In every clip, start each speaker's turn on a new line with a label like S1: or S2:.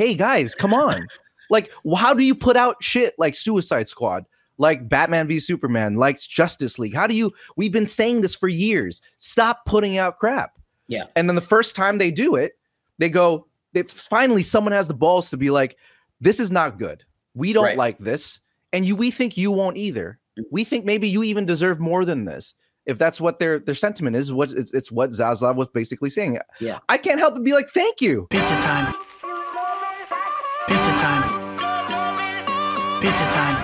S1: hey guys, come on. like, how do you put out shit like Suicide Squad, like Batman v Superman, like Justice League? How do you? We've been saying this for years. Stop putting out crap.
S2: Yeah.
S1: And then the first time they do it, they go. They, finally, someone has the balls to be like, "This is not good. We don't
S2: Right.
S1: like this, and you. We think you won't either. We think maybe you even deserve more than this." If that's what their their sentiment is, what it's, it's what Zaslav was basically saying.
S2: Yeah.
S1: I can't help but be like, "Thank you."
S3: Pizza time. Pizza time. Pizza time.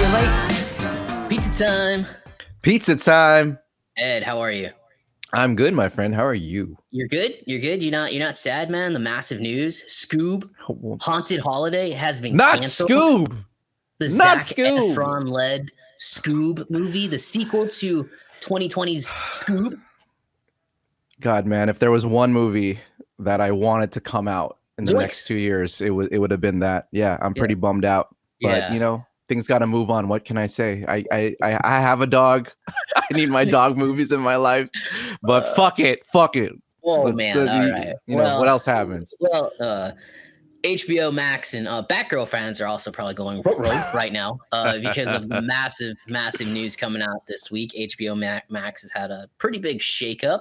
S2: You're late. Pizza time.
S1: Pizza time.
S2: Ed, how are you?
S1: I'm good, my friend. How are you?
S2: You're good. You're good. You're not. You're not sad, man. The massive news: Scoob Haunted Holiday has been
S1: Not
S2: canceled.
S1: Scoob.
S2: The
S1: Not
S2: Zac
S1: Scoob.
S2: Efron led Scoob movie, the sequel to 2020's Scoob.
S1: God, man, if there was one movie that I wanted to come out in the
S2: Zoinks.
S1: next two years, it would it would have been that. Yeah, I'm pretty bummed out. But
S2: Yeah.
S1: you know, things got to move on. What can I say? I I I, I have a dog. I need my dog movies in my life. But fuck it, fuck it.
S2: Oh
S1: Let's-
S2: man!
S1: the-
S2: All
S1: the-
S2: right.
S1: You know
S2: well,
S1: what else happens?
S2: Well, uh, HBO Max and uh, Batgirl fans are also probably going right now uh, because of the massive, massive news coming out this week. HBO Ma- Max has had a pretty big shakeup.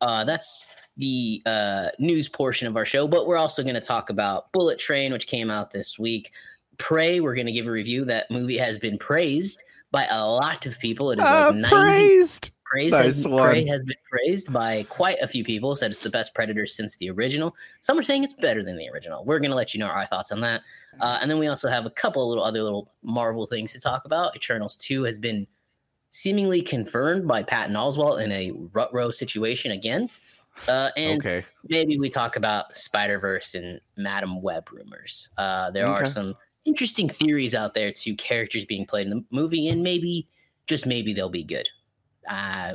S2: Uh, that's the uh, news portion of our show, but we're also going to talk about Bullet Train, which came out this week. Prey, we're going to give a review. That movie has been praised by a lot of people. It is
S1: Ah,
S2: like 90
S1: praised.
S2: praised
S1: Nice
S2: has. Prey has been praised by quite a few people. Said it's the best Predator since the original. Some are saying it's better than the original. We're gonna let you know our thoughts on that. Uh, and then we also have a couple of little other little Marvel things to talk about. Eternals two has been seemingly confirmed by Patton Oswalt in a rut row situation again. Uh, and
S1: Okay.
S2: maybe we talk about Spider Verse and Madame Web rumors. Uh, there are some interesting theories out there to characters being played in the movie, and maybe, just maybe, they'll be good. Uh,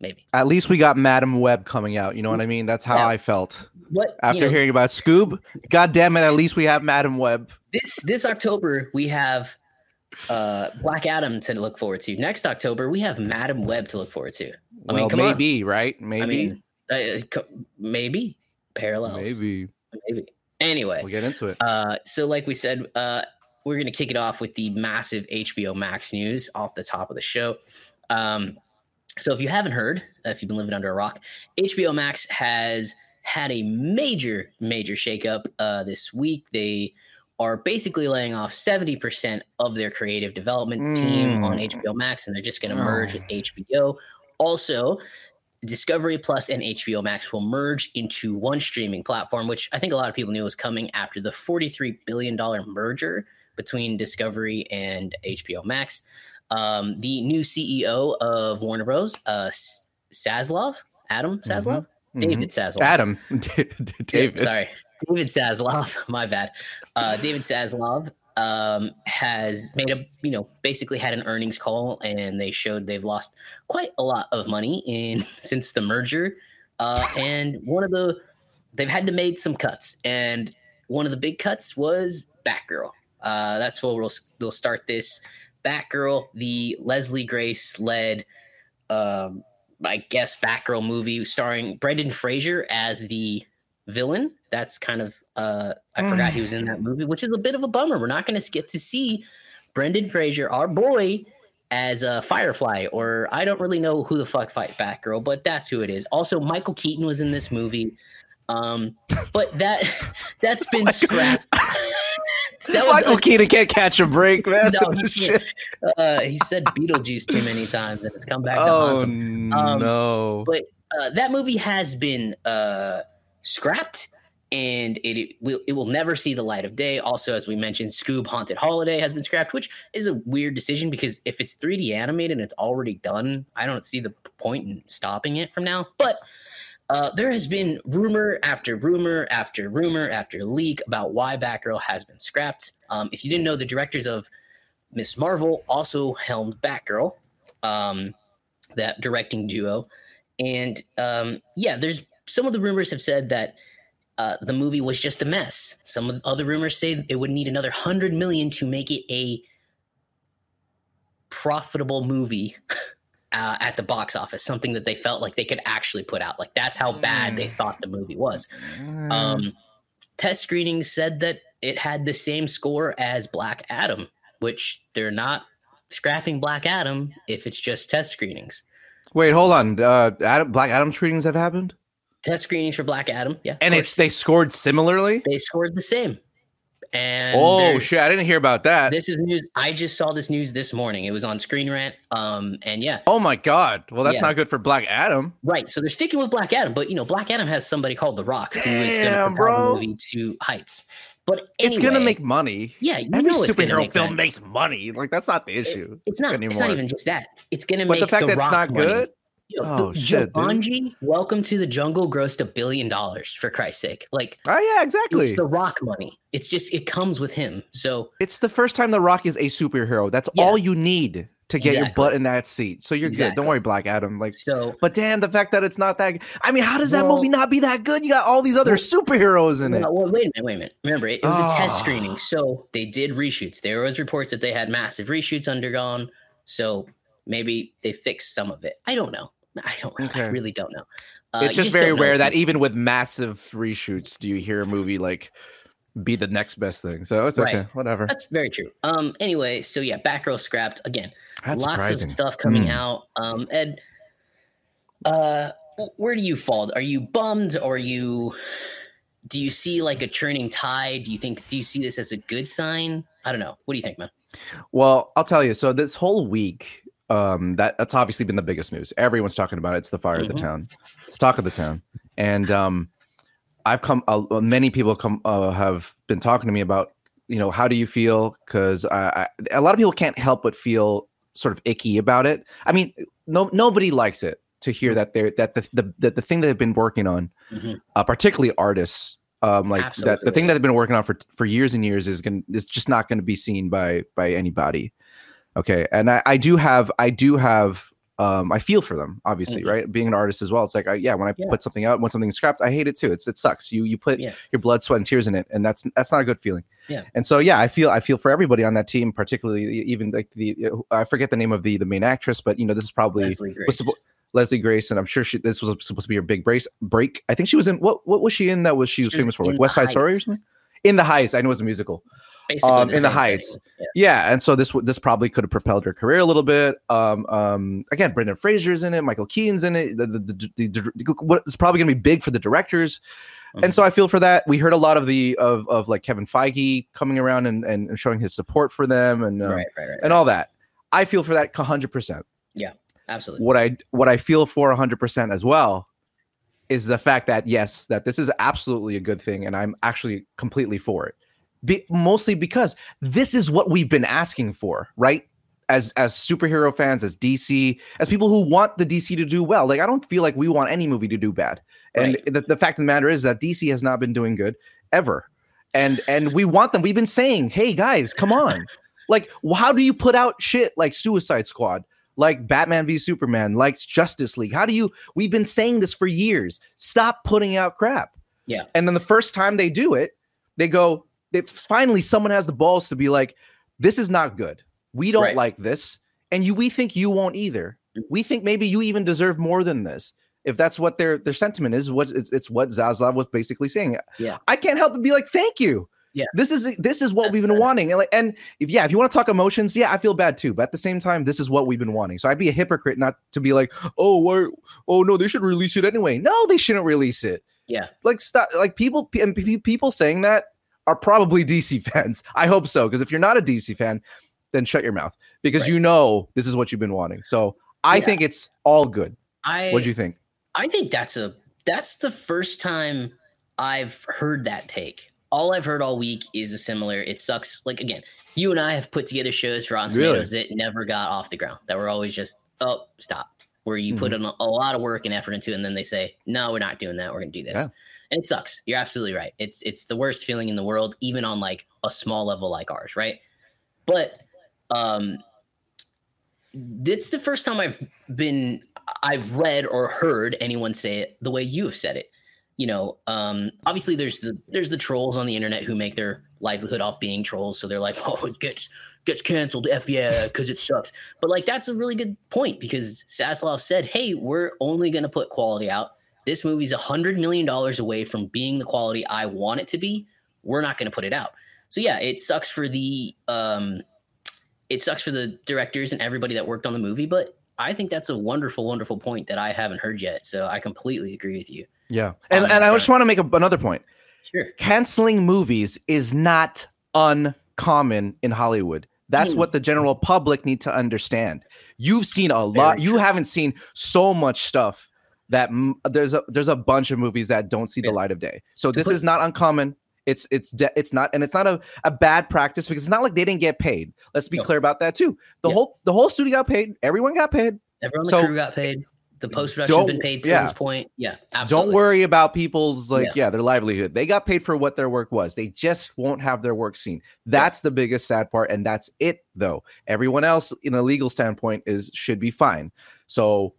S2: maybe.
S1: At least we got Madame Web coming out. You know what I mean? That's how
S2: Yeah.
S1: I felt
S2: What you
S1: after
S2: know,
S1: hearing about Scoob. God damn it! At least we have Madame Web.
S2: this this October we have uh, Black Adam to look forward to. Next October we have Madame Web to look forward to. I mean,
S1: well,
S2: come on.
S1: maybe right? Maybe.
S2: I mean, uh, maybe parallels.
S1: maybe.
S2: maybe. Anyway,
S1: We'll get into it.
S2: Uh, so, like we said, uh, we're going to kick it off with the massive HBO Max news off the top of the show. Um, so, if you haven't heard, if you've been living under a rock, HBO Max has had a major, major shakeup uh, this week. They are basically laying off 70% of their creative development team on
S1: Mm.
S2: HBO Max, and they're just going to merge
S1: Oh.
S2: with HBO. Also, Discovery Plus and HBO Max will merge into one streaming platform, which I think a lot of people knew was coming after the $43 billion merger between Discovery and HBO Max. Um, the new CEO of Warner Bros., uh, Zaslav, Adam Zaslav, David Zaslav.
S1: Mm-hmm. Adam, David.
S2: Sorry, David Zaslav. My bad. Uh, David Zaslav um, has made a, you know, basically had an earnings call, and they showed they've lost quite a lot of money in since the merger. Uh, and one of the, they've had to make some cuts, and one of the big cuts was Batgirl. Uh, that's where we'll we'll start this. Batgirl, the Leslie Grace led um, I guess Batgirl movie starring Brendan Fraser as the villain. That's kind of uh I forgot he was in that movie, which is a bit of a bummer. We're not going to get to see Brendan Fraser, our boy, as a Firefly, or I don't really know who the fuck fight Batgirl, but that's who it is. Also, Michael Keaton was in this movie. Um, but that that's been scrapped. that was
S1: Michael Keaton can't catch a break, man.
S2: no, he. Uh, he said Beetlejuice too many times, and it's come back to
S1: Oh
S2: haunt him. Um,
S1: no!
S2: But uh, that movie has been uh, scrapped, and it, will it will never see the light of day. Also, as we mentioned, Scoob Haunted Holiday has been scrapped, which is a weird decision because if it's 3D animated and it's already done, I don't see the point in stopping it from now. But uh, there has been rumor after rumor after rumor after leak about why Batgirl has been scrapped. Um, if you didn't know, the directors of Miss Marvel also helmed Batgirl, um, that directing duo. And um, yeah, there's some of the rumors have said that uh, the movie was just a mess. Some of the other rumors say it would need another hundred million to make it a profitable movie uh, at the box office. Something that they felt like they could actually put out. Like that's how bad they thought the movie was. Um, test screenings said that it had the same score as Black Adam, which they're not scrapping Black Adam if it's just test screenings.
S1: Wait, hold on. Uh, Adam, Black Adam screenings have happened,
S2: Test screenings for Black Adam, yeah.
S1: and it's they scored similarly.
S2: they scored the same. And
S1: Oh shit! I didn't hear about that.
S2: this is news. I just saw this news this morning. It was on Screen Rant. Um, and yeah,
S1: oh my god! Well, that's
S2: Yeah.
S1: not good for Black Adam.
S2: right. So they're sticking with Black Adam, but you know, Black Adam has somebody called The Rock who is going to propel the movie to heights. But anyway,
S1: it's gonna make money.
S2: yeah, you
S1: Every
S2: know it's gonna
S1: superhero
S2: make
S1: film
S2: money.
S1: makes money. Like that's not the issue.
S2: It's not. It's not even just that. It's gonna make.
S1: but
S2: make
S1: the fact that it's not
S2: money.
S1: good.
S2: Yo,
S1: Oh,
S2: the,
S1: shit, dude.
S2: Welcome to the Jungle grossed a billion dollars for Christ's sake. Like
S1: Oh yeah, exactly.
S2: it's the Rock money. It's just it comes with him. So
S1: It's the first time The Rock is a superhero. That's
S2: Yeah.
S1: all you need to get your butt in that seat. So you're good. Don't worry, Black Adam. Like,
S2: so
S1: but damn, the fact that it's not that. I mean, how does that
S2: Well-
S1: movie not be that good? You got all these other superheroes in it.
S2: Well, wait a minute, wait a minute. Remember, it, it was a test
S1: Ah.
S2: screening, so they did reshoots. There was reports that they had massive reshoots undergone, so maybe they fixed some of it. I don't know. I don't. I
S1: Okay.
S2: really don't know. Uh,
S1: it's
S2: you
S1: just very rare that even with massive reshoots, do you hear a movie like be the next best thing. So it's okay,
S2: Right.
S1: whatever.
S2: That's very true. Um. Anyway, so yeah, Batgirl scrapped again.
S1: That's
S2: lots
S1: surprising.
S2: of stuff coming
S1: Mm.
S2: out. Um. Ed, uh, where do you fall? Are you bummed? Or are you? Do you see like a churning tide? Do you think? Do you see this as a good sign? I don't know. What do you think, man?
S1: Well, I'll tell you. So this whole week, um, that that's obviously been the biggest news. Everyone's talking about it. It's the fire of
S2: Mhm.
S1: the town. It's the talk of the town. And um, I've come. Uh, many people come uh, have been talking to me about. You know, how do you feel? Because a lot of people can't help but feel sort of icky about it. I mean, no, nobody likes it to hear that they're that the the the, the thing that they've been working on,
S2: Mhm.
S1: uh, particularly artists. Um, like that, the thing that they've been working on for for years and years is going is just not going to be seen by by anybody. Okay, and I, I do have I do have um I feel for them obviously
S2: Mhm.
S1: right being an artist as well. It's like I, yeah when I
S2: Yeah.
S1: put something out when something's scrapped I hate it too. It's it sucks. You you put
S2: Yeah.
S1: your blood sweat and tears in it and that's that's not a good feeling.
S2: Yeah.
S1: And so yeah I feel I feel for everybody on that team particularly even like the I forget the name of the the main actress but you know this is probably
S2: Leslie
S1: was
S2: Grace.
S1: suppo- Leslie Grace, and I'm sure she this was supposed to be her big brace break. I think she was in what what was she in that was she was
S2: She was
S1: famous for like West Side Story or something? In the Heights, I know it was a musical.
S2: Basically
S1: um, in the Heights.
S2: Yeah.
S1: Yeah, and so this this probably could have propelled her career a little bit. Um, um, again, Brendan Fraser's in it, Michael Keaton's in it. The, the, the, the, the- what is probably going to be big for the directors,
S2: Mm-hmm.
S1: and so I feel for that. We heard a lot of the of of like Kevin Feige coming around and and, and showing his support for them and um,
S2: right, right, right.
S1: and all that. I feel for that hundred percent Yeah,
S2: Absolutely.
S1: what I what I feel for 100% as well is the fact that yes, that this is absolutely a good thing, and I'm actually completely for it. Be, mostly because this is what we've been asking for, right? As as superhero fans, as DC, as people who want the DC to do well. Like I don't feel like we want any movie to do bad. And
S2: Right.
S1: the, the fact of the matter is that DC has not been doing good ever. And and we want them. We've been saying, hey guys, come on. like, how do you put out shit like Suicide Squad? like Batman v Superman, like Justice League. How do you? We've been saying this for years. Stop putting out crap.
S2: Yeah.
S1: And then the first time they do it, they go. They, finally, someone has the balls to be like, "This is not good. We don't
S2: Right.
S1: like this, and you. We think you won't either. We think maybe you even deserve more than this." If that's what their their sentiment is, what it's, it's what Zaslav was basically saying.
S2: Yeah.
S1: I can't help but be like, "Thank you."
S2: Yeah.
S1: This is this is what
S2: That's
S1: we've been wanting. And like and if yeah, if you want to talk emotions, yeah, I feel bad too. But at the same time, this is what we've been wanting. So I'd be a hypocrite not to be like, oh, why, oh no, they should release it anyway. No, they shouldn't release it.
S2: Yeah.
S1: Like stop. Like people and people saying that are probably DC fans. I hope so. Because if you're not a DC fan, then shut your mouth because
S2: Right.
S1: you know this is what you've been wanting. So I
S2: Yeah.
S1: think it's all good.
S2: I
S1: What do you think?
S2: I think that's a that's the first time I've heard that take. All I've heard all week is a similar. It sucks. Like again, you and I have put together shows for Rotten
S1: Really?
S2: Tomatoes that never got off the ground. That were always just oh stop. Where you put mm-hmm. in a, a lot of work and effort into, it, and then they say no, we're not doing that. We're going to do this,
S1: Yeah.
S2: It sucks. You're absolutely right. It's it's the worst feeling in the world, even on like a small level like ours, right? But um, it's the first time I've been I've read or heard anyone say it the way you have said it. You know, um, obviously there's the there's the trolls on the internet who make their livelihood off being trolls, so they're like, oh, it gets gets canceled, f yeah, because it sucks. But like that's a really good point because Zaslav said, hey, we're only going to put quality out this movie's a hundred million dollars away from being the quality I want it to be. We're not going to put it out. So yeah, it sucks for the um, it sucks for the directors and everybody that worked on the movie, but I think that's a wonderful, wonderful point that I haven't heard yet. So I completely agree with you.
S1: Yeah, and and I just want to make a, another point.
S2: Sure.
S1: Canceling movies is not uncommon in Hollywood. That's
S2: Mm.
S1: what the general public need to understand. You've seen a lot.
S2: Very
S1: You haven't seen so much stuff that m- there's a there's a bunch of movies that don't see the light of day. So this
S2: put-
S1: is not uncommon. It's it's de- it's not and it's not a, a bad practice because it's not like they didn't get paid. Let's be
S2: No.
S1: clear about that too. The
S2: Yeah.
S1: whole the whole studio got paid. Everyone got paid.
S2: Everyone on
S1: So-
S2: the crew got paid. The post
S1: production
S2: been paid to
S1: yeah.
S2: this point. Yeah, absolutely.
S1: Don't worry about people's like
S2: Yeah.
S1: yeah. their livelihood. They got paid for what their work was. They just won't have their work seen. That's the biggest sad part and that's it though. Everyone else in a legal standpoint is should be fine. So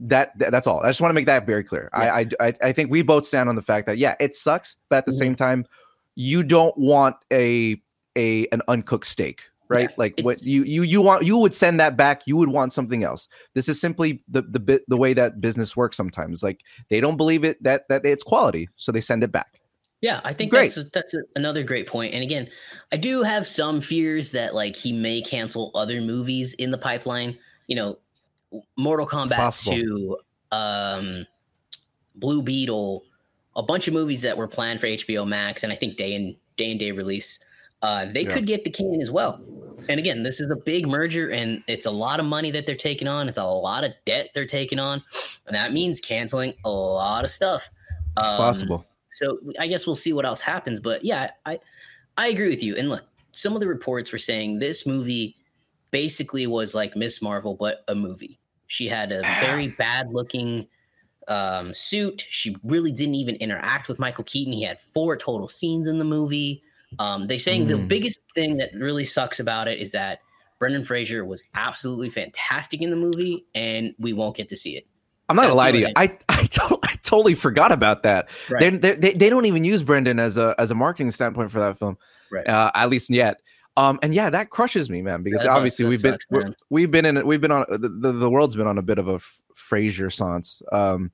S1: that, that- that's all. I just want to make that very clear. I, I I I think we both stand on the fact that yeah, it sucks, but at the
S2: Mhm.
S1: same time you don't want a a an uncooked steak, right?
S2: Yeah,
S1: like what you you you want you would send that back, you would want something else. This is simply the the bit the way that business works sometimes. Like they don't believe it that that it's quality, so they send it back.
S2: Yeah, I think
S1: Great.
S2: that's that's another great point. And again, I do have some fears that like he may cancel other movies in the pipeline. You know, Mortal Kombat
S1: possible.
S2: 2, um, Blue Beetle, a bunch of movies that were planned for HBO Max, and I think day and day and day release. Uh, they
S1: Yeah.
S2: could get the can as well. And again, this is a big merger, and it's a lot of money that they're taking on. It's a lot of debt they're taking on, and that means canceling a lot of stuff.
S1: It's
S2: Um,
S1: possible.
S2: so I guess we'll see what else happens. But yeah, I I agree with you. And look, some of the reports were saying this movie basically was like Miss Marvel, but a movie. She had a very bad looking um, suit. She really didn't even interact with Michael Keaton. He had four total scenes in the movie. Um, they saying the
S1: Mm.
S2: biggest thing that really sucks about it is that Brendan Fraser was absolutely fantastic in the movie, and we won't get to see it.
S1: I'm not gonna lie to you. I I, to- I totally forgot about that.
S2: Right.
S1: They, they they they don't even use Brendan as a as a marketing standpoint for that film,
S2: Right.
S1: uh, at least yet. Um, and yeah, that crushes me, man, because
S2: does-
S1: obviously we've been
S2: sucks,
S1: we're, we've been in. We've been on the, the, world's been on a bit of a Frasier sans. Um,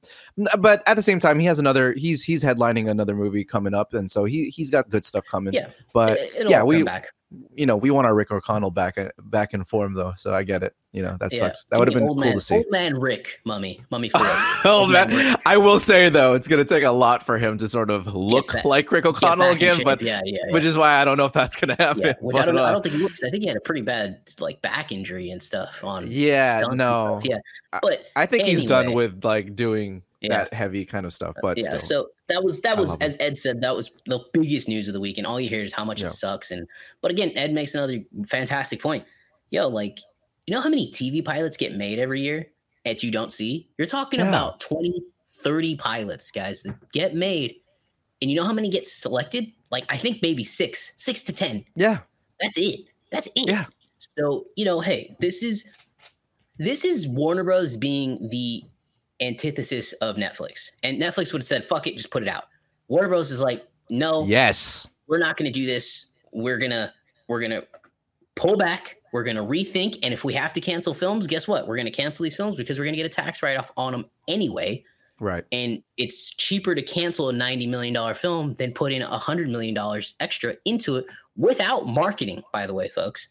S1: but at the same time, he has another. He's he's headlining another movie coming up, and so he he's got good stuff coming.
S2: Yeah,
S1: but
S2: It- it'll
S1: yeah, we
S2: back.
S1: You know we want our Rick O'Connell back uh, back in form though, so I get it. You know that
S2: Yeah.
S1: sucks. That would have been cool
S2: man,
S1: to see.
S2: Old man Rick, mummy, mummy four.
S1: Oh
S2: Old man
S1: man, I will say though, it's gonna take a lot for him to sort of look
S2: back-
S1: like Rick O'Connell again, but
S2: yeah, yeah, yeah.
S1: which is why I don't know if that's gonna happen.
S2: yeah. Which
S1: but,
S2: I don't know. I
S1: uh,
S2: don't think he looks. I think he had a pretty bad like back injury and stuff on.
S1: Yeah, no.
S2: stuff. yeah. But
S1: I think he's done with like doing
S2: Yeah.
S1: that heavy kind of stuff, but
S2: yeah,
S1: still.
S2: so that was that was as Ed said that was the biggest news of the week, and all you hear is how much
S1: Yeah.
S2: it sucks. And but again, Ed makes another fantastic point. Yo, like you know how many TV pilots get made every year that you don't see? You're talking
S1: Yeah.
S2: about 20, 30 pilots, guys, that get made, and you know how many get selected? Like I think maybe six, six to ten.
S1: yeah,
S2: That's it. That's it.
S1: Yeah.
S2: So, you know, hey, this is this is Warner Bros. being the antithesis of Netflix. And Netflix would have said, fuck it, just put it out. Warner Bros. is like, no,
S1: yes,
S2: we're not gonna do this. We're gonna we're gonna pull back, we're gonna rethink, and if we have to cancel films, guess what? We're gonna cancel these films because we're gonna get a tax write-off on them anyway
S1: right.
S2: and it's cheaper to cancel a $90 million film than put in $100 million extra into it without marketing by the way folks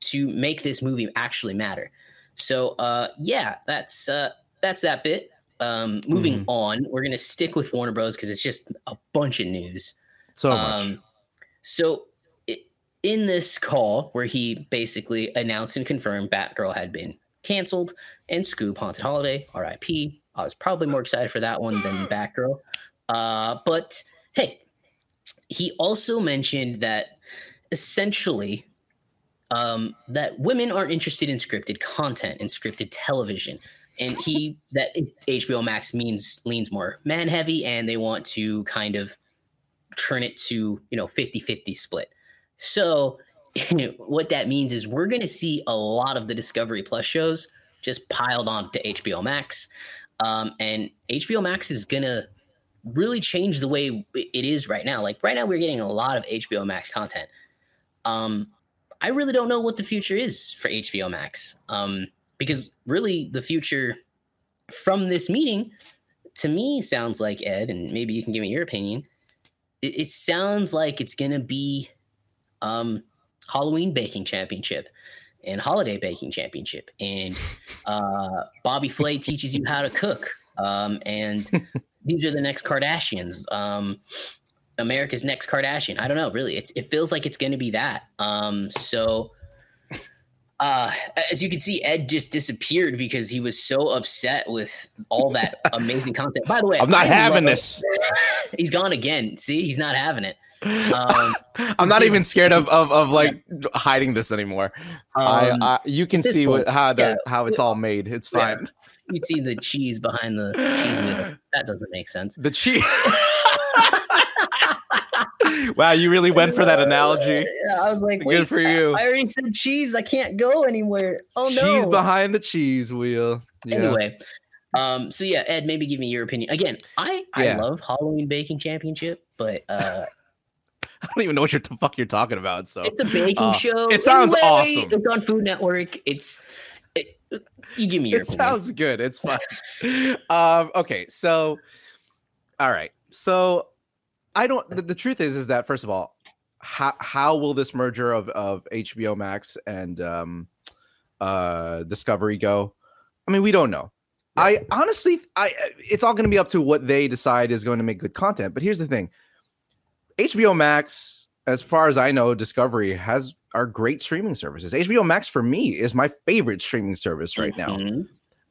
S2: to make this movie actually matter so uh yeah that's uh that's that bit um moving
S1: Mhm.
S2: on we're gonna stick with warner bros because it's just a bunch of news
S1: So much.
S2: um, so i- in this call where he basically announced and confirmed Batgirl had been canceled and Scoob Haunted Holiday, RIP. I was probably more excited for that one than Batgirl. Uh, but hey, he also mentioned that essentially um, that women aren't interested in scripted content and scripted television. And he that HBO Max means leans more man heavy and they want to kind of turn it to you know 50-50 split. So what that means is we're going to see a lot of the discovery plus shows just piled on to hbo max. Um, and hbo max is going to really change the way it is right now. Like right now we're getting a lot of hbo max content. Um, i really don't know what the future is for hbo max. Um, because really the future from this meeting to me sounds like Ed, and maybe you can give me your opinion. It, it sounds like it's gonna be um, Halloween baking championship and holiday baking championship, and uh, Bobby Flay teaches you how to cook, um, and these are the next Kardashians. Um, America's next Kardashian. I don't know, really. It's it feels like it's going to be that. Um, so uh, as you can see, Ed just disappeared because he was so upset with all that amazing content. By the way,
S1: I'm not
S2: I
S1: having this.
S2: he's gone again. See, he's not having it. Um,
S1: I'm not even scared of of, of like hiding this anymore. I,
S2: um,
S1: I you can see what, how the
S2: yeah.
S1: how it's all made. It's
S2: Yeah.
S1: fine.
S2: you see the cheese behind the cheese wheel. That doesn't make sense.
S1: The cheese. wow, you really went for that analogy.
S2: Yeah, I was like,
S1: Good
S2: wait,
S1: for you.
S2: I, already said cheese. I can't go anywhere. Oh no.
S1: Cheese behind the cheese wheel. Yeah.
S2: Anyway, um, so yeah, Ed, maybe give me your opinion. Again, I I love Halloween baking championship, but uh,
S1: I don't even know what you're the fuck you're talking about. So
S2: it's a baking
S1: Uh,
S2: show.
S1: it sounds
S2: Anyway,
S1: awesome.
S2: It's on Food Network. It's it, you give me your
S1: it
S2: opinion.
S1: sounds good. It's fine. um, okay, so all right. So I don't the, the truth is is that first of all, how how will this merger of of HBO Max and um uh Discovery go? I mean, we don't know. I honestly I it's all going to be up to what they decide is going to make good content. But here's the thing. HBO Max as far as I know, Discovery has are great streaming services. HBO Max for me is my favorite streaming service right now
S2: Mhm.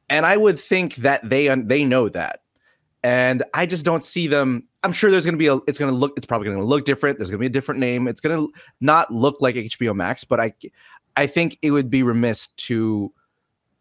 S1: and I would think that they they know that, and I just don't see them. I'm sure there's going to be a. It's going to look. It's probably going to look different. There's going to be a different name. It's going to not look like HBO Max, but I, I think it would be remiss to,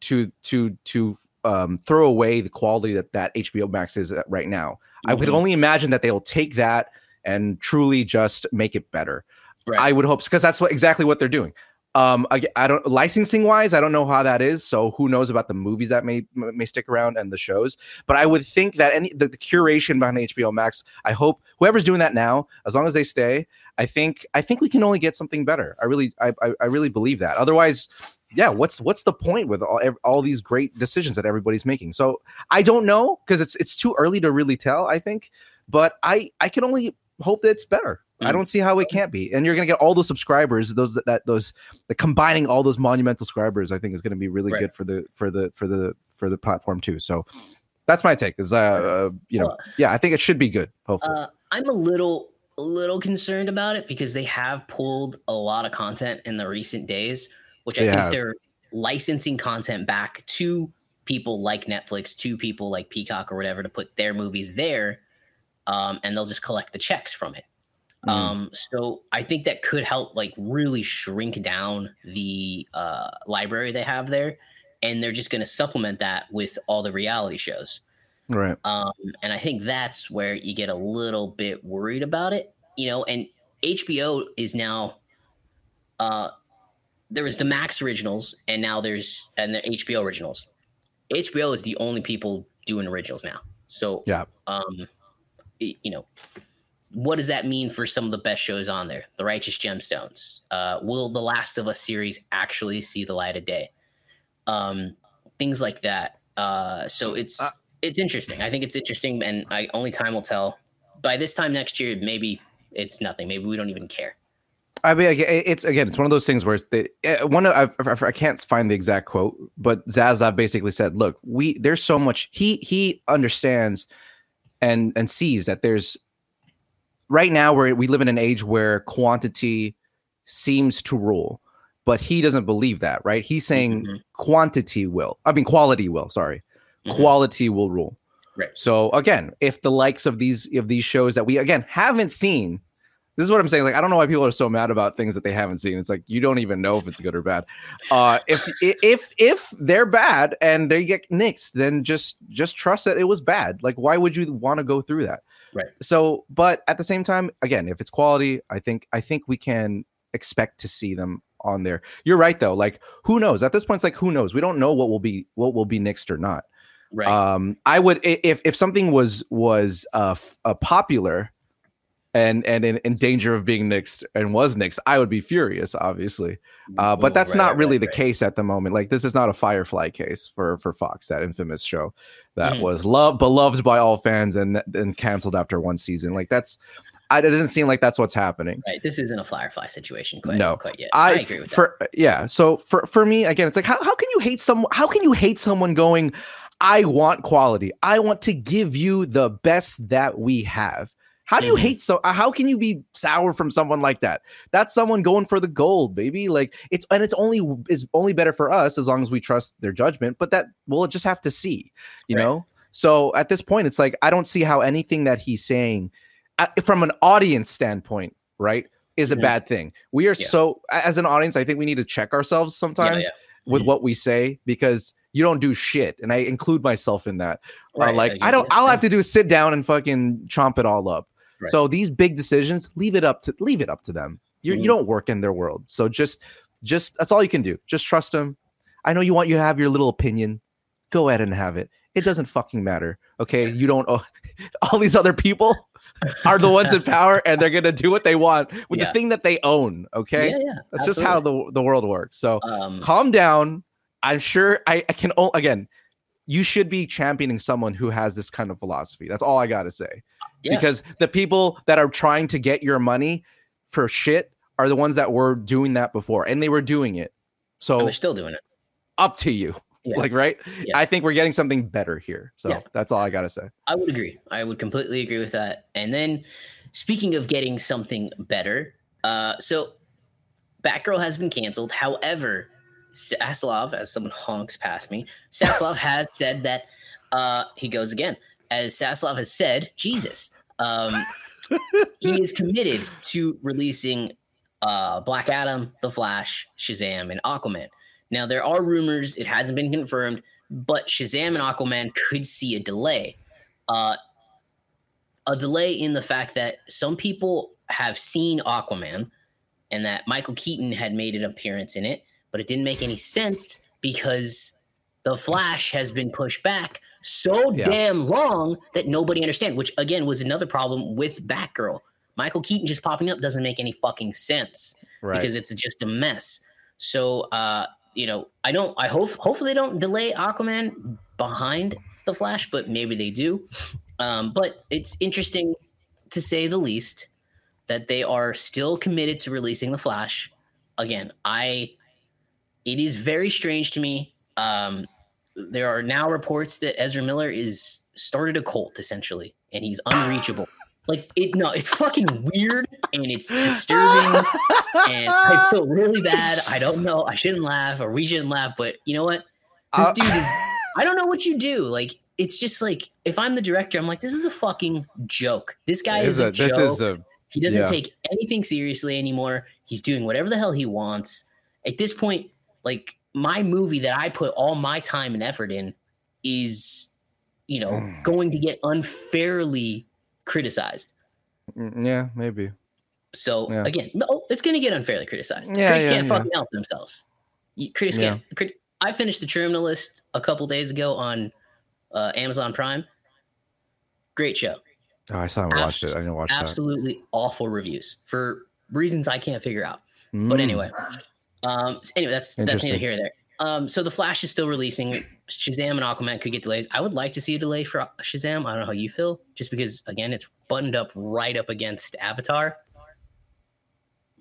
S1: to to to um, throw away the quality that that HBO Max is at right now. I could only imagine that they'll take that and truly just make it better.
S2: Right.
S1: I would hope because that's what exactly what they're doing. Um, I, I don't licensing wise, I don't know how that is. So who knows about the movies that may may stick around and the shows. But I would think that any the, the curation behind HBO Max. I hope whoever's doing that now, as long as they stay, I think I think we can only get something better. I really I I, I really believe that. Otherwise. Yeah, what's what's the point with all all these great decisions that everybody's making? So I don't know because it's it's too early to really tell. I think, but I I can only hope that it's better. I don't see how it can't be. And you're gonna get all those subscribers, those that, that those the combining all those monumental subscribers, I think is gonna be really
S2: Right.
S1: good for the for the for the for the platform too. So that's my take. Is uh, uh you know yeah, I think it should be good. Hopefully,
S2: Uh, I'm a little a little concerned about it because they have pulled a lot of content in the recent days, which I
S1: They
S2: think they're licensing content back to people like Netflix, to people like Peacock or whatever to put their movies there, um, and they'll just collect the checks from it.
S1: Mm.
S2: Um, so I think that could help like really shrink down the uh, library they have there, and they're just going to supplement that with all the reality shows.
S1: right.
S2: Um, and I think that's where you get a little bit worried about it, you know. And HBO is now, uh, there was the Max originals, and now there's and the HBO originals. HBO is the only people doing originals now. So
S1: Yeah.
S2: um, you know, what does that mean for some of the best shows on there? The Righteous Gemstones. Uh, will the Last of Us series actually see the light of day? Um, things like that. Uh, so it's
S1: Uh,
S2: it's interesting. I think it's interesting, and I only time will tell. By this time next year, maybe it's nothing. Maybe we don't even care.
S1: I mean, it's again, it's one of those things where it's the uh, one. of- I, I, I can't find the exact quote, but Zaslav basically said, "Look, we there's so much. He he understands and and sees that there's right now where we live in an age where quantity seems to rule, but he doesn't believe that. Right? He's saying
S2: Mhm.
S1: quantity will. I mean, quality will. Sorry,
S2: Mhm.
S1: quality will rule.
S2: Right.
S1: So again, if the likes of these of these shows that we again haven't seen, this is what I'm saying. Like I don't know why people are so mad about things that they haven't seen. It's like you don't even know if it's good or bad. Uh, if if if they're bad and they get nixed, then just just trust that it was bad. Like why would you want to go through that?
S2: Right.
S1: So, but at the same time, again, if it's quality, I think I think we can expect to see them on there. You're right though. Like who knows? At this point, it's like who knows? We don't know what will be what will be nixed or not.
S2: Right.
S1: Um, I would if if something was was uh, f- uh popular, and and in, in danger of being nixed and was nixed, I would be furious, obviously. Uh, but
S2: Oh,
S1: that's
S2: right,
S1: not
S2: right,
S1: really the
S2: right.
S1: case at the moment. Like this is not a Firefly case for for Fox, that infamous show that
S2: Mhm.
S1: was loved beloved by all fans and and canceled after one season. Like that's, I, it doesn't seem like that's what's happening.
S2: Right. This isn't a Firefly situation quite,
S1: No.
S2: quite yet.
S1: I,
S2: I, agree with that.
S1: yeah. So for for me again, it's like how how can you hate someone? How can you hate someone going? I want quality. I want to give you the best that we have. How do you
S2: Mhm.
S1: hate so? uh, How can you be sour from someone like that? That's someone going for the gold, baby. Like it's and it's only is only better for us as long as we trust their judgment. But that we'll just have to see, you
S2: Right.
S1: know. So at this point, it's like I don't see how anything that he's saying, uh, from an audience standpoint, right, is a
S2: Mhm.
S1: bad thing. We are
S2: Yeah.
S1: so as an audience, I think we need to check ourselves sometimes
S2: yeah.
S1: with
S2: Mhm.
S1: what we say because you don't do shit, and I include myself in that. Uh, like
S2: yeah,
S1: I don't.
S2: yeah, I'll
S1: have to do is sit down and fucking chomp it all up.
S2: Right.
S1: So these big decisions, leave it up to leave it up to them. You
S2: Mhm.
S1: you don't work in their world, so just just that's all you can do. Just trust them. I know you want you to have your little opinion. Go ahead and have it. It doesn't fucking matter. Okay, you don't. Oh, all these other people are the ones in power, and they're gonna do what they want with
S2: Yeah.
S1: the thing that they own. Okay,
S2: Yeah, yeah.
S1: that's just how the the world works. So
S2: Um,
S1: calm down. I'm sure I, I can. Again, you should be championing someone who has this kind of philosophy. That's all I gotta say.
S2: Yeah.
S1: Because the people that are trying to get your money for shit are the ones that were doing that before, and they were doing it.
S2: and
S1: So
S2: they're still doing it.
S1: up to you.
S2: Yeah.
S1: Like right.
S2: Yeah.
S1: I think we're getting something better here. So that's all I gotta say.
S2: I would agree. I would completely agree with that. And then, speaking of getting something better, uh, so Batgirl has been canceled. However, Zaslav, as someone honks past me, Zaslav has said that uh, he goes again. As Zaslav has said, Jesus, um, he is committed to releasing uh, Black Adam, The Flash, Shazam, and Aquaman. Now there are rumors; it hasn't been confirmed, but Shazam and Aquaman could see a delay. Uh, a delay in the fact that some people have seen Aquaman and that Michael Keaton had made an appearance in it, but it didn't make any sense because the Flash has been pushed back so
S1: Yeah.
S2: damn long that nobody understands, which again was another problem with Batgirl. Michael Keaton just popping up doesn't make any fucking sense
S1: Right.
S2: because it's just a mess. So uh, you know, I don't I hope hopefully they don't delay Aquaman behind the Flash, but maybe they do. Um, but it's interesting to say the least that they are still committed to releasing the Flash. Again, I it is very strange to me. Um, there are now reports that Ezra Miller is started a cult essentially, and he's unreachable. Like it, no, it's fucking weird and it's disturbing, and I feel really bad. I don't know. I shouldn't laugh, or we shouldn't laugh, but you know what? This
S1: Uh,
S2: dude is. I don't know what you do. Like it's just like if I'm the director, I'm like, this is a fucking joke. This guy is a,
S1: this
S2: joke.
S1: is a
S2: He doesn't
S1: Yeah.
S2: take anything seriously anymore. He's doing whatever the hell he wants. At this point, like my movie that I put all my time and effort in is, you know,
S1: Mm.
S2: going to get unfairly criticized.
S1: mm, yeah maybe.
S2: So
S1: Yeah.
S2: again, no, it's going to get unfairly criticized.
S1: Yeah,
S2: critics
S1: yeah,
S2: can't fucking help themselves. Critics can't. Crit- I finished the Terminal List a couple days ago on uh, Amazon Prime. Great show.
S1: Oh, I still haven't watched it. I didn't watch it.
S2: Absolutely awful reviews for reasons I can't figure out.
S1: that.
S2: But
S1: Mm.
S2: anyway, um, s- anyway, that's that's neither here nor there. Um, so the Flash is still releasing. Shazam and Aquaman could get delays. I would like to see a delay for Shazam. I don't know how you feel, just because again, it's buttoned up right up against Avatar.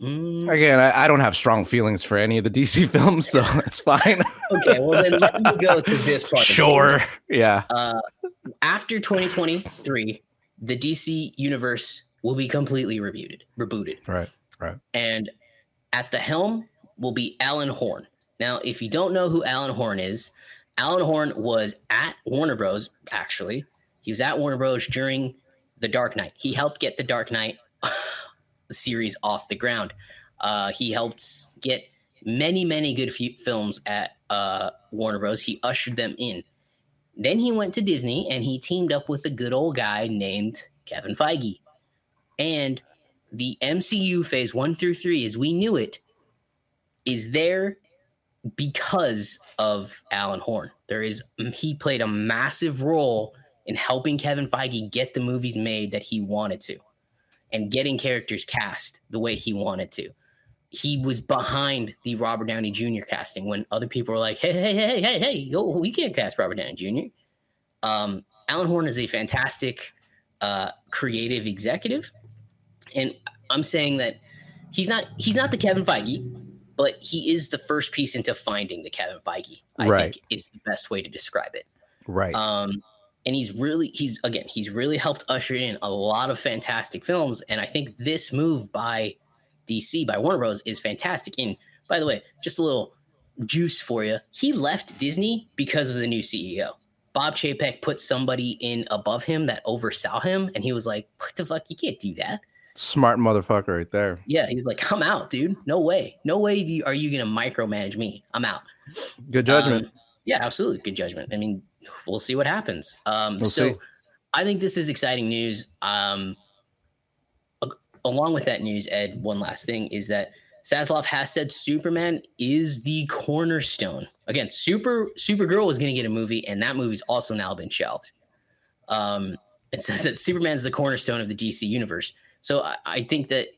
S2: Mm,
S1: Again, I, I don't have strong feelings for any of the DC films, so it's fine.
S2: okay, well then let me go to this part. of the
S1: sure. Yeah.
S2: Uh, after 2023, the DC universe will be completely rebooted. Rebooted.
S1: Right. Right.
S2: and at the helm will be Alan Horn. Now, if you don't know who Alan Horn is, Alan Horn was at Warner Bros. Actually, he was at Warner Bros. during the Dark Knight. He helped get the Dark Knight series off the ground. Uh, he helped get many, many good f- films at uh, Warner Bros. He ushered them in. Then he went to Disney and he teamed up with a good old guy named Kevin Feige. And the MCU phase one through three, as we knew it, is there because of Alan Horn. There is he played a massive role in helping Kevin Feige get the movies made that he wanted to. and getting characters cast the way he wanted to. He was behind the Robert Downey Jr. casting when other people were like, "Hey, hey, hey, hey, hey, yo, we can't cast Robert Downey Jr." Um, Alan Horn is a fantastic uh, creative executive, and I'm saying that he's not he's not the Kevin Feige, but he is the first piece into finding the Kevin Feige. I
S1: Right.
S2: think is the best way to describe it.
S1: Right.
S2: Um, and he's really he's again he's really helped usher in a lot of fantastic films, and I think this move by DC by Warner Bros is fantastic. And by the way, just a little juice for you. He left Disney because of the new CEO. Bob Chapek put somebody in above him that oversaw him, and he was like, "What the fuck? You can't do that."
S1: Smart motherfucker right there.
S2: Yeah, he's like, "I'm out, dude. No way, no way you- are you gonna micromanage me. I'm out."
S1: Good judgment.
S2: Um, yeah, absolutely. Good judgment. I mean, we'll see what happens. Um,
S1: We'll
S2: so
S1: see.
S2: I think this is exciting news. Um, along with that news, Ed, one last thing is that Zaslav has said Superman is the cornerstone. Again, Super Supergirl was going to get a movie, and that movie's also now been shelved. Um, it says that Superman is the cornerstone of the DC universe. So I, I think that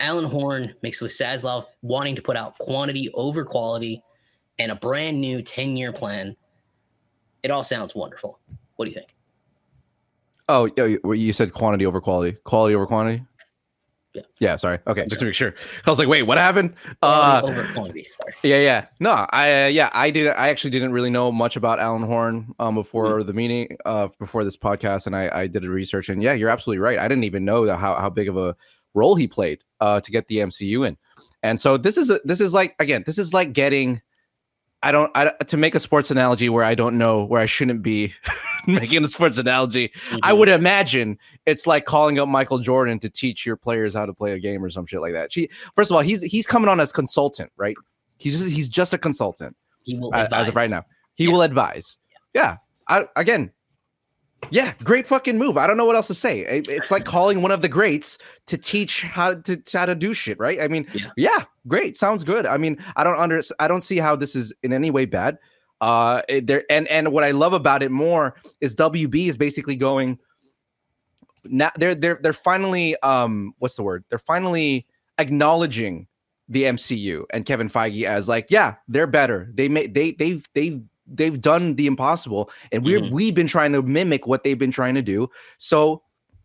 S2: Alan Horn mixed with Zaslav wanting to put out quantity over quality and a brand new 10 year plan. It all sounds wonderful. What do you think?
S1: Oh, oh you- you said quantity over quality. Quality over quantity.
S2: Yeah.
S1: Yeah. Sorry. Okay. Just to make sure. I was like, wait, what happened? Uh,
S2: Quality over quantity. Sorry.
S1: Yeah, yeah. No, I uh, yeah, I did. I actually didn't really know much about Alan Horn um before the meeting, uh, before this podcast, and I I did a research, and yeah, you're absolutely right. I didn't even know how how big of a role he played uh to get the MCU in, and so this is a, this is like again, this is like getting. I don't I, to make a sports analogy where I don't know where I shouldn't be making a sports analogy. I
S2: Mhm.
S1: would imagine it's like calling up Michael Jordan to teach your players how to play a game or some shit like that. She, first of all, he's he's coming on as consultant, right? He's just, he's just a consultant
S2: He will
S1: uh,
S2: advise.
S1: as of right now. He
S2: Yeah.
S1: will advise. Yeah. I, again, yeah, great fucking move. I don't know what else to say. It- it's like calling one of the greats to teach how to, to how to do shit, right? I mean,
S2: Yeah.
S1: yeah, great. Sounds good. I mean, I don't under I don't see how this is in any way bad. Uh it- there and and what I love about it more is WB is basically going now they're they're they're finally um what's the word? They're finally acknowledging the MCU and Kevin Feige as like, yeah, they're better. They made they they've they've they've done the impossible, and we're
S2: Mhm.
S1: we've been trying to mimic what they've been trying to do. So,